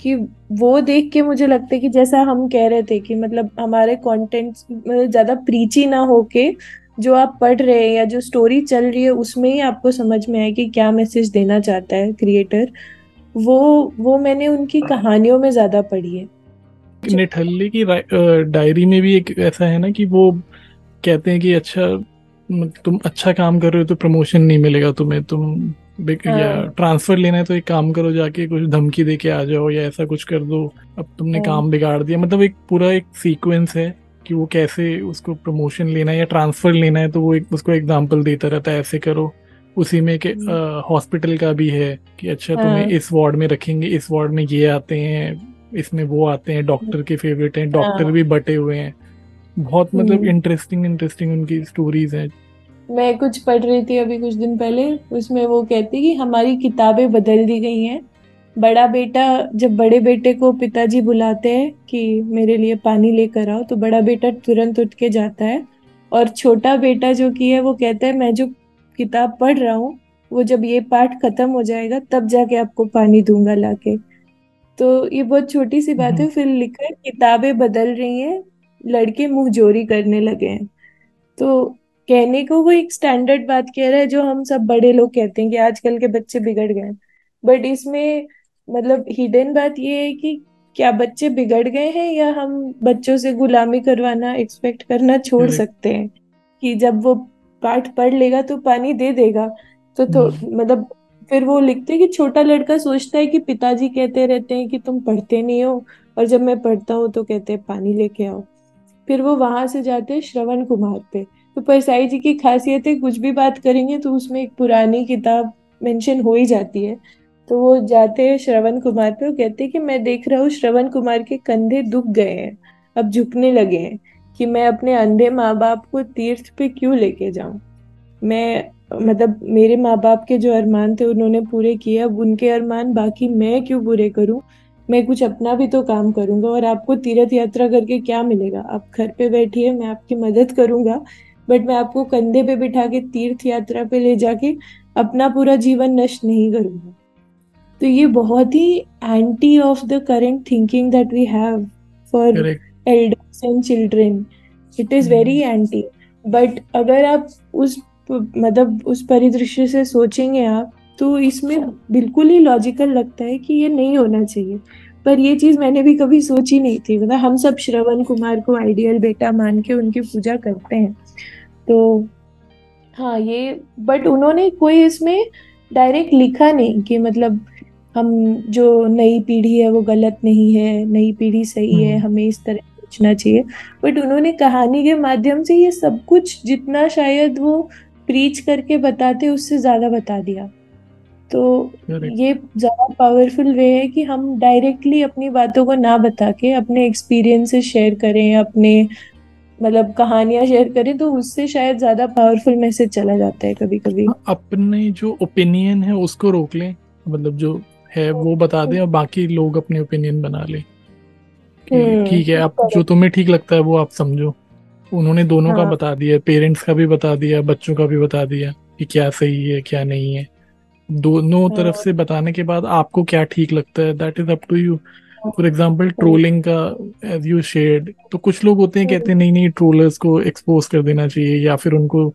कि वो देख के मुझे लगता है कि जैसा हम कह रहे थे कि मतलब हमारे कंटेंट मतलब ज़्यादा प्रीची ना हो के जो आप पढ़ रहे हैं या जो स्टोरी चल रही है, उसमें ही आपको समझ में आए कि क्या मैसेज देना चाहता है क्रिएटर वो वो मैंने उनकी कहानियों में ज़्यादा पढ़ी है निठल्ले की डायरी में भी एक ऐसा है ना कि वो कहते हैं कि अच्छा तुम अच्छा काम कर रहे हो तो प्रमोशन नहीं मिलेगा तुम्हें तुम या ट्रांसफ़र हाँ। लेना है तो एक काम करो जाके कुछ धमकी दे के आ जाओ या ऐसा कुछ कर दो अब तुमने हाँ। काम बिगाड़ दिया मतलब एक पूरा एक सीक्वेंस है कि वो कैसे उसको प्रमोशन लेना है या ट्रांसफ़र लेना है तो वो एक उसको एग्ज़ाम्पल देता रहता है ऐसे करो उसी में के हॉस्पिटल हम्म। का भी है कि अच्छा तुम्हें हाँ। इस वार्ड में रखेंगे इस वार्ड में ये आते हैं इसमें वो आते हैं डॉक्टर के फेवरेट हैं डॉक्टर भी बटे हुए हैं बहुत मतलब इंटरेस्टिंग हम्म। इंटरेस्टिंग उनकी स्टोरीज हैं मैं कुछ पढ़ रही थी अभी कुछ दिन पहले उसमें वो कहती कि हमारी किताबें बदल दी गई हैं बड़ा बेटा जब बड़े बेटे को पिताजी बुलाते हैं कि मेरे लिए पानी लेकर आओ तो बड़ा बेटा तुरंत उठ के जाता है और छोटा बेटा जो की है वो कहता है मैं जो किताब पढ़ रहा हूँ वो जब ये पाठ खत्म हो जाएगा तब जाके आपको पानी दूँगा लाके। तो ये बहुत छोटी सी बात है हम्म। फिर लिखा किताबें बदल रही हैं लड़के मुँह जोरी करने लगे हैं। तो कहने को वो एक स्टैंडर्ड बात कह रहा है जो हम सब बड़े लोग कहते हैं कि आजकल के बच्चे बिगड़ गए बट इसमें मतलब हिडन बात ये है कि क्या बच्चे बिगड़ गए हैं या हम बच्चों से गुलामी करवाना एक्सपेक्ट करना छोड़ सकते हैं? कि जब वो पाठ पढ़ लेगा तो पानी दे देगा। तो, तो हम्म। मतलब फिर वो लिखते हैं कि छोटा लड़का सोचता है कि पिताजी कहते रहते हैं कि तुम पढ़ते नहीं हो और जब मैं पढ़ता हूँ तो कहते हैं पानी लेके आओ। फिर वो वहाँ से जाते हैं श्रवण कुमार पे। तो परसाई जी की खासियत है कुछ भी बात करेंगे तो उसमें एक पुरानी किताब मेंशन हो ही जाती है। तो वो जाते हैं श्रवण कुमार पे वो कहते हैं कि मैं देख रहा हूँ श्रवण कुमार के कंधे दुख गए हैं अब झुकने लगे हैं। कि मैं अपने अंधे माँ बाप को तीर्थ पे क्यों लेके जाऊँ? मैं मतलब मेरे माँ बाप के जो अरमान थे उन्होंने पूरे किए, अब उनके अरमान बाकी मैं क्यों पूरे करूँ? मैं कुछ अपना भी तो काम करूँगा और आपको तीर्थ यात्रा करके क्या मिलेगा? आप घर पे बैठिए, मैं आपकी मदद करूँगा, बट मैं आपको कंधे पे बिठा के तीर्थ यात्रा पे ले जाके अपना पूरा जीवन नष्ट नहीं करूँगा। तो ये बहुत ही anti of the current thinking that we have for elders and children it is very anti but अगर आप उस मतलब उस परिदृश्य से सोचेंगे आप तो इसमें बिल्कुल ही लॉजिकल लगता है कि ये नहीं होना चाहिए। पर ये चीज़ मैंने भी कभी सोची नहीं थी। मतलब हम सब श्रवण कुमार को आइडियल बेटा मान के उनकी पूजा करते हैं। तो हाँ ये बट उन्होंने कोई इसमें डायरेक्ट लिखा नहीं कि मतलब हम जो नई पीढ़ी है वो गलत नहीं है नई पीढ़ी सही है हम्म। हमें इस तरह सोचना चाहिए। बट उन्होंने कहानी के माध्यम से ये सब कुछ जितना शायद वो प्रीच करके बताते उससे ज़्यादा बता दिया। तो ये ज़्यादा पावरफुल वे है कि हम डायरेक्टली अपनी बातों को ना बता के अपने एक्सपीरियंसेस शेयर करें अपने मतलब कहानियाँ शेयर करें तो उससे शायद ज़्यादा पावरफुल मैसेज चला जाता है कभी कभी हाँ, अपने जो ओपिनियन है उसको रोक लें मतलब जो है वो बता दें और बाकी लोग अपने ओपिनियन बना लें। ठीक है आप जो तुम्हें ठीक लगता है वो आप समझो। उन्होंने दोनों हाँ. का बता दिया पेरेंट्स का भी बता दिया बच्चों का भी बता दिया कि क्या सही है क्या नहीं है। दोनों हाँ. तरफ़ से बताने के बाद आपको क्या ठीक लगता है that is up to you for example trolling का एज यू शेड तो कुछ लोग होते हैं कहते हैं नहीं नहीं ट्रोलर्स को एक्सपोज कर देना चाहिए या फिर उनको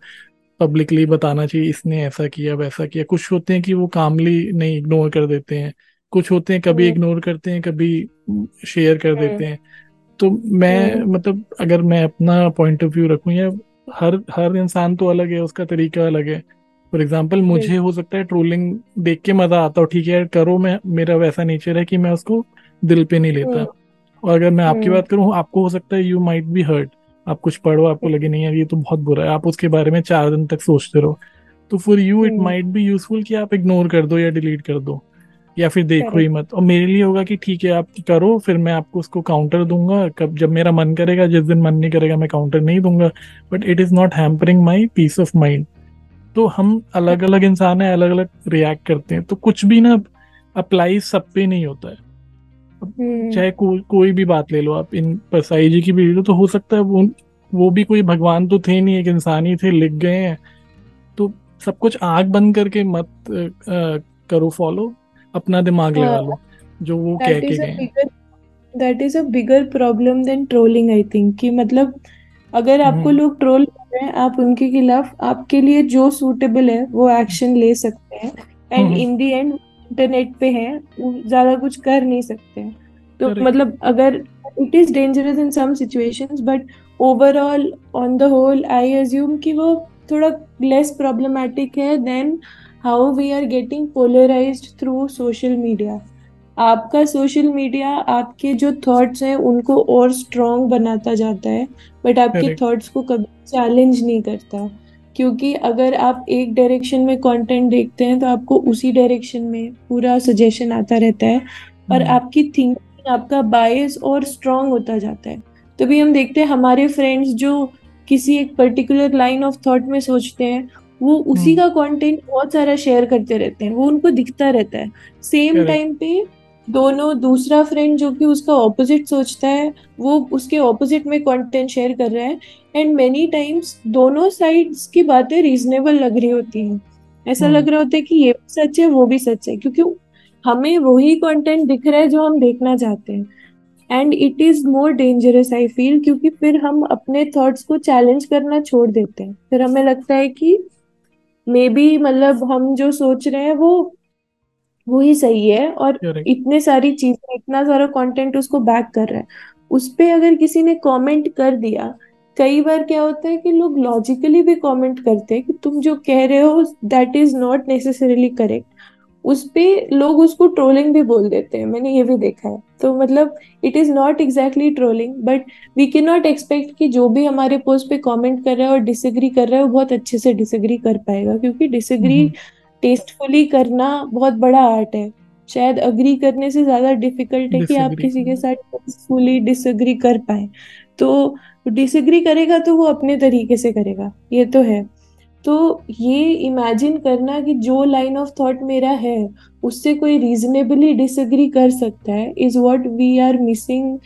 पब्लिकली बताना चाहिए इसने ऐसा किया वैसा किया। कुछ होते हैं कि वो कामली नहीं इग्नोर कर देते हैं। कुछ होते हैं कभी इग्नोर हम्म। करते हैं कभी शेयर कर हम्म। देते हैं। तो मैं हम्म। मतलब अगर मैं अपना पॉइंट ऑफ़ व्यू रखूँ या हर हर इंसान तो अलग है उसका तरीका अलग है। फॉर एग्ज़ाम्पल मुझे हो सकता है ट्रोलिंग देख के मज़ा आता हो ठीक है करो मैं मेरा वैसा नेचर है कि मैं उसको दिल पे नहीं लेता। और अगर मैं आपकी बात करूँ आपको हो सकता है यू माइट बी हर्ट आप कुछ पढ़ो आपको लगे नहीं यार ये तो बहुत बुरा है। आप उसके बारे में चार दिन तक सोचते रहो। तो for you it might be useful कि आप इग्नोर कर दो या डिलीट कर दो। या फिर देखो ही मत। और मेरे लिए होगा कि ठीक है आप करो फिर मैं आपको उसको काउंटर दूँगा। कब जब मेरा मन करेगा जिस दिन मन नहीं करेगा मैं काउंटर नहीं दूँगा। But it is not hampering my peace of mind तो हम अलग अलग इंसान है अलग अलग रिएक्ट करते हैं। तो कुछ भी ना अप्लाई सब पे नहीं होता है। हम्म। चाहे को, कोई भी बात ले लो आप इन परसाई जी की वीडियो तो हो सकता है वो वो भी कोई भगवान तो थे नहीं एक इंसान ही थे लिख गए हैं। तो सब कुछ आँख बंद करके मत अ, करो फॉलो अपना दिमाग लगा हाँ। लो जो वो कह के गए। That is a bigger problem than trolling I think कि मतलब अगर आपको हम्म। लोग ट्रोल कर रहे हैं आप उनके खिलाफ आपके लिए जो सूटेबल है वो एक्शन ले सकते हैं। And in the end internet पे है वो ज़्यादा कुछ कर नहीं सकते हैं। तो मतलब अगर it is dangerous in some situations but overall on the whole I assume कि वो थोड़ा लेस प्रॉब्लमेटिक है than how we are getting polarise through social media. आपका सोशल मीडिया आपके जो थॉट्स हैं उनको और स्ट्रॉन्ग बनाता जाता है बट आपके थॉट्स को कभी चैलेंज नहीं करता। क्योंकि अगर आप एक डायरेक्शन में कंटेंट देखते हैं तो आपको उसी डायरेक्शन में पूरा सजेशन आता रहता है और हम्म। आपकी थिंकिंग आपका बायस और स्ट्रॉन्ग होता जाता है। तभी हम देखते हैं हमारे फ्रेंड्स जो किसी एक पर्टिकुलर लाइन ऑफ़ थॉट में सोचते हैं वो उसी हम्म। का कंटेंट बहुत सारा शेयर करते रहते हैं वो उनको दिखता रहता है। सेम टाइम पे दोनों दूसरा फ्रेंड जो कि उसका ऑपोजिट सोचता है वो उसके ऑपोजिट में कंटेंट शेयर कर रहा है एंड मेनी टाइम्स दोनों साइड्स की बातें रीजनेबल लग रही होती हैं। ऐसा हम्म। लग रहा होता है कि ये भी सच है वो भी सच है क्योंकि हमें वही कंटेंट दिख रहा है जो हम देखना चाहते हैं। And it is more dangerous I feel क्योंकि फिर हम अपने थॉट्स को चैलेंज करना छोड़ देते हैं। फिर हमें लगता है कि मे बी मतलब हम जो सोच रहे हैं वो वो ही सही है और इतने सारी चीज़ें इतना सारा कंटेंट उसको बैक कर रहा है। उस पे अगर किसी ने कमेंट कर दिया कई बार क्या होता है कि लोग लॉजिकली भी कमेंट करते हैं कि तुम जो कह रहे हो that is not necessarily correct उस पे लोग उसको ट्रोलिंग भी बोल देते हैं मैंने ये भी देखा है। तो मतलब it is not exactly trolling but we can not expect कि जो भी हमारे पोस्ट पे कमेंट कर रहा है और डिसएग्री कर रहा है वो बहुत अच्छे से डिसएग्री कर पाएगा क्योंकि डिसएग्री हम्म। टेस्टफुली करना बहुत बड़ा आर्ट है। शायद अग्री करने से ज़्यादा डिफ़िकल्ट है कि आप किसी के साथ टेस्टफुली डिसएग्री कर पाए। तो डिसएग्री करेगा तो वो अपने तरीके से करेगा ये तो है। तो ये इमेजिन करना कि जो लाइन ऑफ़ थॉट मेरा है, उससे कोई रीजनेबली डिसएग्री कर सकता है is what we are missing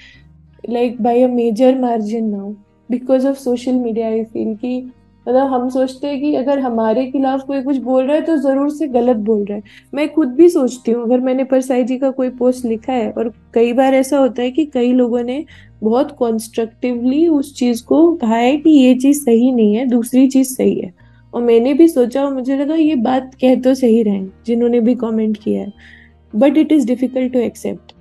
like by a major margin now because of social media I feel कि मतलब हम सोचते हैं कि अगर हमारे खिलाफ कोई कुछ बोल रहा है तो ज़रूर से गलत बोल रहा है। मैं खुद भी सोचती हूँ, अगर मैंने परसाई जी का कोई पोस्ट लिखा है, और कई बार ऐसा होता है कि कई लोगों ने बहुत कॉन्स्ट्रक्टिवली उस चीज़ को कहा है कि ये चीज़ सही नहीं है, दूसरी चीज़ सही है। और मैंने भी सोचा और मुझे लगा ये बात कह तो सही रहे जिन्होंने भी कमेंट किया है. But it is difficult to accept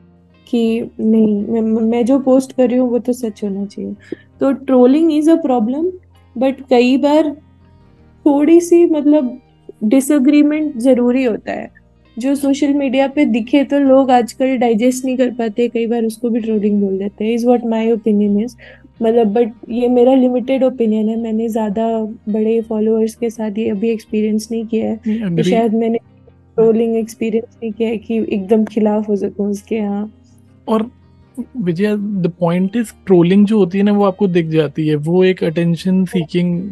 कि नहीं मैं, मैं जो पोस्ट कर रही हूँ वो तो सच होना चाहिए। तो trolling is a problem but कई बार थोड़ी सी मतलब डिसग्रीमेंट ज़रूरी होता है। जो सोशल मीडिया पे दिखे तो लोग आजकल डाइजेस्ट नहीं कर पाते कई बार उसको भी ट्रोलिंग बोल देते हैं। Is what my opinion is मतलब बट ये मेरा लिमिटेड ओपिनियन है। मैंने ज़्यादा बड़े फॉलोअर्स के साथ ये अभी एक्सपीरियंस नहीं किया है। तो शायद मैंने ट्रोलिंग एक्सपीरियंस नहीं किया है कि एकदम खिलाफ हो सकूँ उसके हाँ। और Vijay the point is trolling जो होती है ना वो आपको दिख जाती है। वो एक अटेंशन सीकिंग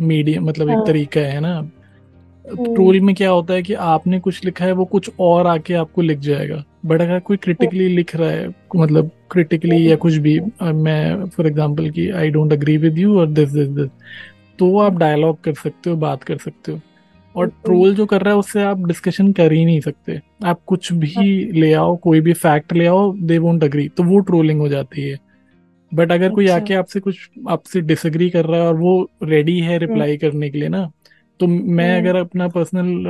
मीडिया मतलब हाँ. एक तरीका है ना। हम्म। ट्रोल में क्या होता है कि आपने कुछ लिखा है वो कुछ और आके आपको लिख जाएगा। बट अगर कोई क्रिटिकली लिख रहा है मतलब क्रिटिकली या कुछ भी। मैं फॉर एग्जांपल कि I don't agree with you और दिस दिस दिस तो आप डायलॉग कर सकते हो बात कर सकते हो। और ट्रोल जो कर रहा है उससे आप डिस्कशन कर ही नहीं सकते। आप कुछ भी ले आओ कोई भी फैक्ट ले आओ दे वोंट अग्री तो वो ट्रोलिंग हो जाती है। बट अगर कोई अच्छा। आके आपसे कुछ आपसे डिसएग्री कर रहा है और वो रेडी है हम्म। रिप्लाई करने के लिए ना तो मैं हम्म। अगर अपना पर्सनल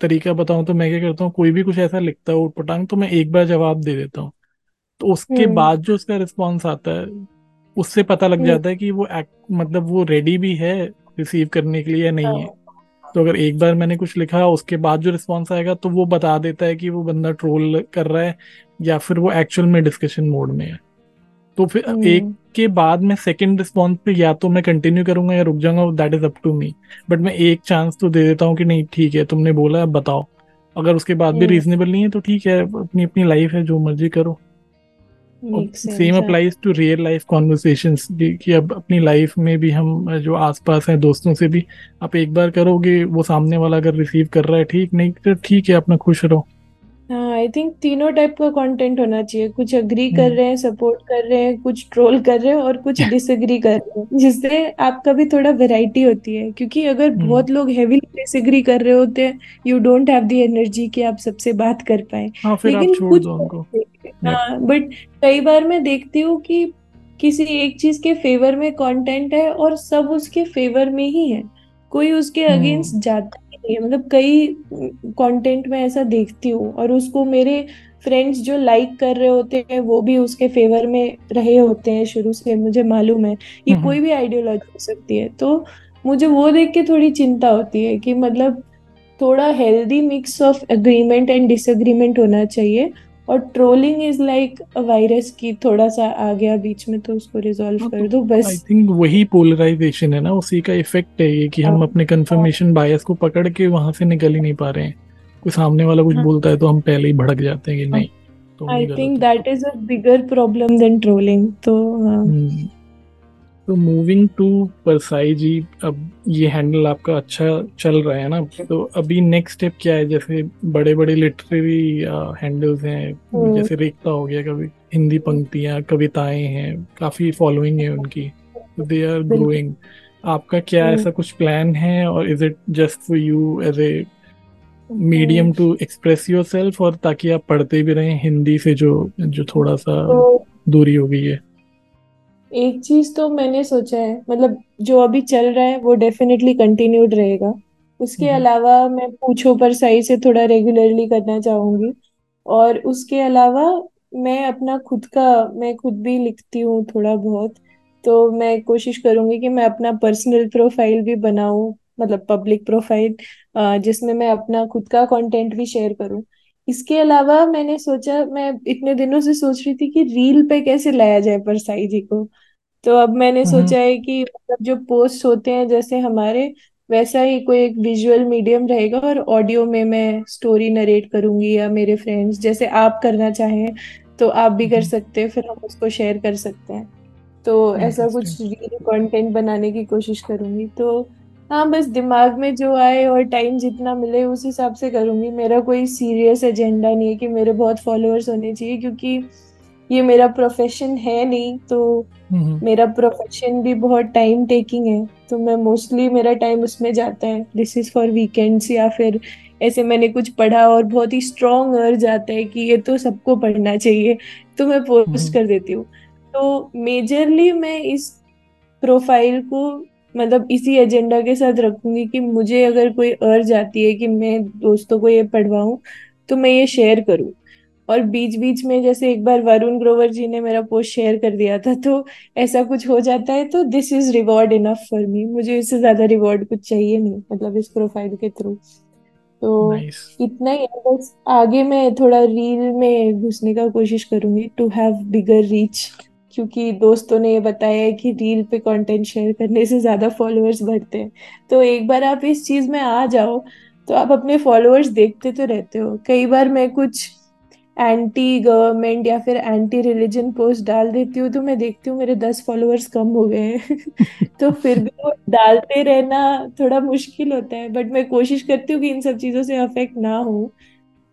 तरीका बताऊँ तो मैं क्या करता हूँ कोई भी कुछ ऐसा लिखता है उटपटांग तो मैं एक बार जवाब दे देता हूँ। तो उसके हम्म। बाद जो उसका रिस्पॉन्स आता है उससे पता लग हम्म। जाता है कि वो मतलब वो रेडी भी है रिसीव करने के लिए या नहीं है। हाँ। तो अगर एक बार मैंने कुछ लिखा उसके बाद जो रिस्पॉन्स आएगा तो वो बता देता है कि वो बंदा ट्रोल कर रहा है या फिर वो एक्चुअल में डिस्कशन मोड में है। तो फिर हम्म। एक के बाद मैं सेकंड रिस्पॉन्स पे या तो मैं कंटिन्यू करूँगा या रुक जाऊँगा that is up to me but मैं एक चांस तो दे देता हूँ कि नहीं ठीक है तुमने बोला अब बताओ अगर उसके बाद भी। रीजनेबल नहीं है तो ठीक है अपनी अपनी लाइफ है जो मर्ज़ी करो same. Applies to real life conversations कि अब अपनी लाइफ में भी हम जो आसपास हैं दोस्तों से भी आप एक बार करोगे वो सामने वाला अगर रिसीव कर रहा है ठीक नहीं तो ठीक है अपना खुश रहो हाँ आई थिंक तीनों टाइप का कंटेंट होना चाहिए। कुछ अग्री कर हम्म। रहे हैं सपोर्ट कर रहे हैं कुछ ट्रोल कर रहे हैं और कुछ डिसएग्री कर रहे हैं। जिससे आपका भी थोड़ा वैरायटी होती है। क्योंकि अगर हम्म। बहुत लोग हेवीली डिसएग्री कर रहे होते हैं you don't have the energy कि आप सबसे बात कर पाए। हाँ लेकिन कुछ हाँ बट कई बार मैं देखती हूँ कि किसी एक चीज़ के फेवर में कंटेंट है और सब उसके फेवर में ही है। कोई उसके हम्म। अगेंस्ट जाता ही नहीं है मतलब कई कंटेंट में ऐसा देखती हूँ और उसको मेरे फ्रेंड्स जो लाइक कर रहे होते हैं वो भी उसके फेवर में रहे होते हैं शुरू से मुझे मालूम है ये हम्म। कोई भी आइडियोलॉजी हो सकती है तो मुझे वो देख के थोड़ी चिंता होती है कि मतलब थोड़ा healthy mix of agreement and disagreement होना चाहिए और ट्रोलिंग इज़ लाइक वायरस की थोड़ा सा आ गया बीच में तो उसको रिजॉल्व हाँ, कर दो बस। आई थिंक वही पोलराइजेशन है ना उसी का इफ़ेक्ट है ये कि हम हाँ, अपने कंफर्मेशन बायस को पकड़ के वहाँ से निकल ही नहीं पा रहे हैं। कोई सामने वाला कुछ हाँ। बोलता है तो हम पहले ही भड़क जाते हैं कि नहीं तो I think that is a bigger problem than trolling तो हाँ। हम्म, तो मूविंग टू परसाई जी अब ये हैंडल आपका अच्छा चल रहा है ना? तो अभी नेक्स्ट स्टेप क्या है? जैसे बड़े बड़े लिटरेरी हैंडल्स हैं हम्म। जैसे रेखता हो गया कभी हिंदी पंक्तियाँ कविताएँ हैं काफ़ी फॉलोइंग है उनकी। They are. ग्रोइंग आपका क्या हम्म। ऐसा कुछ प्लान है? और is it just for you as a medium to express yourself और ताकि आप पढ़ते भी रहें हिंदी से जो जो थोड़ा सा तो दूरी हो गई है। एक चीज़ तो मैंने सोचा है मतलब जो अभी चल रहा है वो डेफिनेटली कंटिन्यूड रहेगा। उसके हम्म। अलावा मैं पूछो पर सही से थोड़ा रेगुलरली करना चाहूँगी। और उसके अलावा मैं अपना खुद का मैं खुद भी लिखती हूँ थोड़ा बहुत तो मैं कोशिश करूँगी कि मैं अपना पर्सनल प्रोफ़ाइल भी बनाऊँ मतलब पब्लिक प्रोफ़ाइल जिसमें मैं अपना खुद का कंटेंट भी शेयर करूँ। इसके अलावा मैंने सोचा मैं इतने दिनों से सोच रही थी कि रील पे कैसे लाया जाए परसाई जी को तो अब मैंने हम्म। सोचा है कि मतलब जो पोस्ट होते हैं जैसे हमारे वैसा ही कोई एक विजुअल मीडियम रहेगा और ऑडियो में मैं स्टोरी नरेट करूँगी या मेरे फ्रेंड्स जैसे आप करना चाहें तो आप भी कर हम्म। सकते हैं फिर हम उसको शेयर कर सकते हैं तो ऐसा कुछ रील कंटेंट बनाने की कोशिश करूँगी तो हाँ बस दिमाग में जो आए और टाइम जितना मिले उस हिसाब से करूँगी मेरा कोई सीरियस एजेंडा नहीं है कि मेरे बहुत फॉलोअर्स होने चाहिए क्योंकि ये मेरा प्रोफेशन है नहीं तो हम्म। मेरा प्रोफेशन भी बहुत टाइम टेकिंग है तो मैं मोस्टली मेरा टाइम उसमें जाता है दिस इज़ फॉर वीकेंड्स या फिर ऐसे मैंने कुछ पढ़ा और बहुत ही स्ट्रॉन्ग अर्ज़ आता है कि ये तो सबको पढ़ना चाहिए तो मैं हम्म। पोस्ट कर देती हूँ तो मेजरली मैं इस प्रोफ़ाइल को मतलब इसी एजेंडा के साथ रखूँगी कि मुझे अगर कोई अर्ज़ आती है कि मैं दोस्तों को ये पढ़वाऊं तो मैं ये शेयर करूँ। और बीच बीच में जैसे एक बार वरुण ग्रोवर जी ने मेरा पोस्ट शेयर कर दिया था तो ऐसा कुछ हो जाता है तो this is reward enough for me मुझे इससे ज़्यादा रिवॉर्ड कुछ चाहिए नहीं मतलब इस प्रोफ़ाइल के थ्रू तो नाइस इतना ही है बस आगे मैं थोड़ा रील में घुसने का कोशिश करूँगी टू हैव बिगर रीच क्योंकि दोस्तों ने ये बताया है कि रील पे कंटेंट शेयर करने से ज़्यादा फॉलोअर्स बढ़ते हैं। तो एक बार आप इस चीज़ में आ जाओ तो आप अपने फॉलोअर्स देखते तो रहते हो। कई बार मैं कुछ एंटी गवर्नमेंट या फिर एंटी रिलीजन पोस्ट डाल देती हूँ तो मैं देखती हूँ मेरे दस फॉलोअर्स कम हो गए हैं। तो फिर भी वो डालते रहना थोड़ा मुश्किल होता है बट मैं कोशिश करती हूँ कि इन सब चीज़ों से अफेक्ट ना हो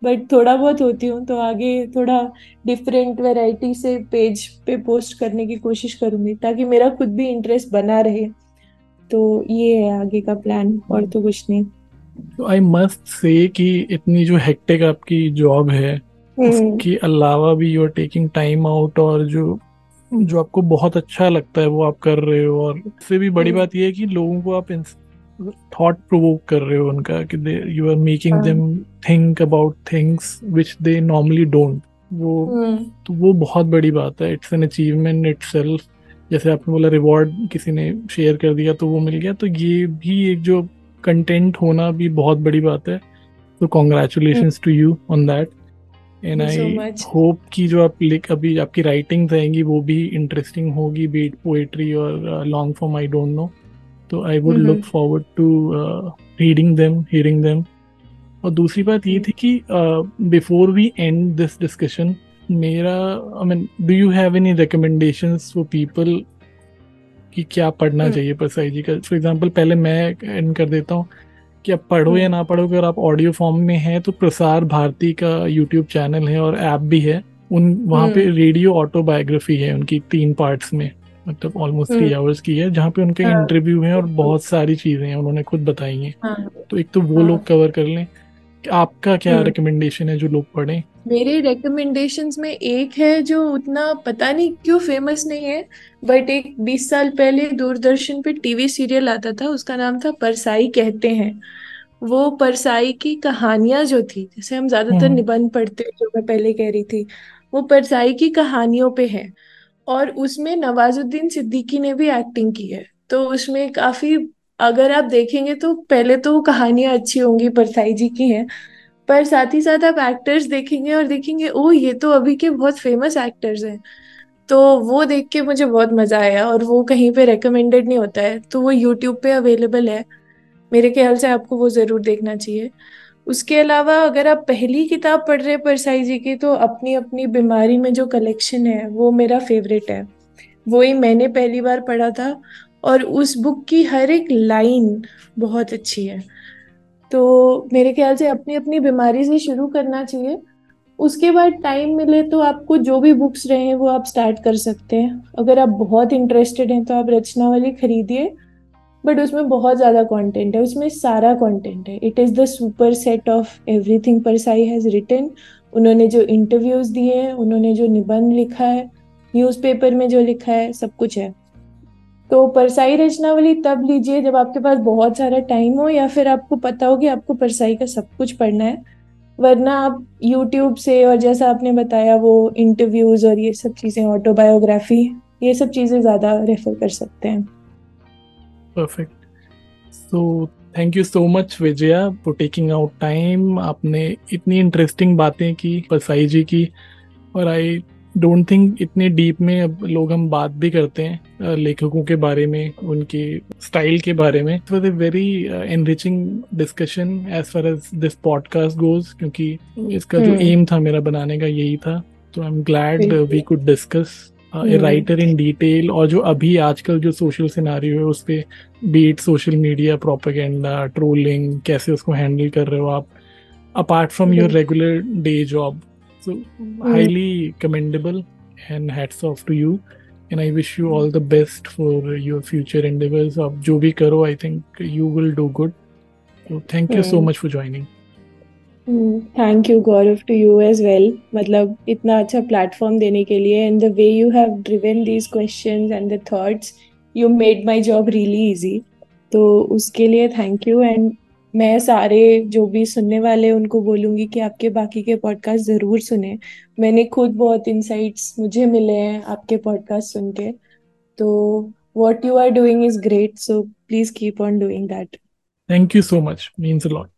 बट थोड़ा बहुत होती हूँ तो आगे थोड़ा डिफरेंट वैरायटी से पेज पे पोस्ट करने की कोशिश करूँगी ताकि मेरा खुद भी इंटरेस्ट बना रहे। तो ये है आगे का प्लान और तो कुछ नहीं। तो आई मस्ट से कि इतनी जो हेक्टिक आपकी जॉब है हम्म। उसके अलावा भी you are taking time out और जो जो आपको बहुत अच्छा लगता है वो आप कर रहे हो और इससे भी बड़ी हम्म। बात ये है कि लोगों को आप थॉट प्रोवोक कर रहे हो उनका कि they you are making. Them think about things which they normally don't वो हम्म। तो वो बहुत बड़ी बात है। इट्स एन अचीवमेंट इट जैसे आपने बोला रिवॉर्ड किसी ने शेयर कर दिया तो वो मिल गया। तो ये भी एक जो कंटेंट होना भी बहुत बड़ी बात है। तो congratulation to you on that and I hope कि जो आप लिख अभी आपकी राइटिंग्स आएँगी वो भी इंटरेस्टिंग होगी। बीट पोएट्री और long form I don't know तो I would look forward to reading them hearing them और दूसरी बात ये थी कि before we end this discussion मेरा I mean do you have any recommendations for people कि क्या पढ़ना hmm. चाहिए परसाई जी का? फॉर एग्जांपल पहले मैं एंड कर देता हूँ कि आप पढ़ो या ना पढ़ो अगर आप ऑडियो फॉर्म में हैं तो प्रसार भारती का यूट्यूब चैनल है और ऐप भी है। उन वहाँ पे रेडियो ऑटोबायोग्राफी है उनकी तीन पार्ट्स में। मतलब ऑलमोस्ट थ्री आवर्स की है जहाँ पे उनके हाँ, इंटरव्यू हैं और बहुत सारी चीज़ें हैं उन्होंने खुद बताई हैं। हाँ, तो एक तो वो हाँ, लोग कवर कर लें। आपका क्या रिकमेंडेशन है जो लोग पढ़ें? मेरे रिकमेंडेशंस में एक है जो उतना पता नहीं क्यों फ़ेमस नहीं है बट एक 20 साल पहले दूरदर्शन पे टीवी सीरियल आता था उसका नाम था परसाई कहते हैं। वो परसाई की कहानियाँ जो थी जैसे हम ज़्यादातर हम्म। निबंध पढ़ते हैं जो मैं पहले कह रही थी वो परसाई की कहानियों पे है। और उसमें नवाजुद्दीन सिद्दीकी ने भी एक्टिंग की है। तो उसमें काफ़ी, अगर आप देखेंगे तो पहले तो कहानियाँ अच्छी होंगी, परसाई जी की हैं, पर साथ ही साथ आप एक्टर्स देखेंगे और देखेंगे ओ ये तो अभी के बहुत फ़ेमस एक्टर्स हैं। तो वो देख के मुझे बहुत मज़ा आया और वो कहीं पे रेकमेंडेड नहीं होता है तो वो यूट्यूब पे अवेलेबल है। मेरे ख्याल से आपको वो ज़रूर देखना चाहिए। उसके अलावा अगर आप पहली किताब पढ़ रहे परसाई जी की तो अपनी अपनी बीमारी में जो कलेक्शन है, वो मेरा फेवरेट है। वो ही मैंने पहली बार पढ़ा था और उस बुक की हर एक लाइन बहुत अच्छी है। तो मेरे ख्याल से अपनी अपनी बीमारी से शुरू करना चाहिए। उसके बाद टाइम मिले तो आपको जो भी बुक्स रहे हैं, वो आप स्टार्ट कर सकते हैं। अगर आप बहुत इंटरेस्टेड हैं तो आप रचना वाली खरीदिए। बट उसमें बहुत ज़्यादा कंटेंट है, उसमें सारा कंटेंट है। It is the superset of every everything Parsai has written उन्होंने जो इंटरव्यूज़ दिए हैं, उन्होंने जो निबंध लिखा है न्यूज़पेपर में जो लिखा है, सब कुछ है। तो परसाई रचनावली तब लीजिए जब आपके पास बहुत सारा टाइम हो या फिर आपको पता हो कि आपको परसाई का सब कुछ पढ़ना है। वरना आप यूट्यूब से और जैसा आपने बताया वो इंटरव्यूज़ और ये सब चीज़ें ऑटोबायोग्राफी ये सब चीज़ें ज़्यादा रेफर कर सकते हैं। Perfect so thank you so much Vijaya for taking out time आपने इतनी इंटरेस्टिंग बातें की परसाई जी की और आई डोंट थिंक इतने डीप में अब लोग हम बात भी करते हैं लेखकों के बारे में उनके स्टाइल के बारे में. It was a very enriching discussion as far as this podcast goes क्योंकि इसका जो एम hmm. था मेरा बनाने का यही था. तो I am glad we could discuss a writer in detail और जो अभी आजकल जो सोशल सिनारी है उस पर be it social media propaganda trolling कैसे उसको हैंडल कर रहे हो आप? Apart from your regular day job so highly commendable and hats off to you and I wish you all the best for your future and आप जो भी करो I think you will do good तो thank you so much for joining thank you Gaurav to you as well मतलब इतना अच्छा platform देने के लिए and the way you have driven these questions and the thoughts you made my job really easy तो उसके लिए thank you and मैं सारे जो भी सुनने वाले उनको बोलूँगी कि आपके बाकी के पॉडकास्ट ज़रूर सुने मैंने खुद बहुत इंसाइट्स मुझे मिले हैं आपके पॉडकास्ट सुन के तो what you are doing is great so please keep on doing that thank you so much means a lot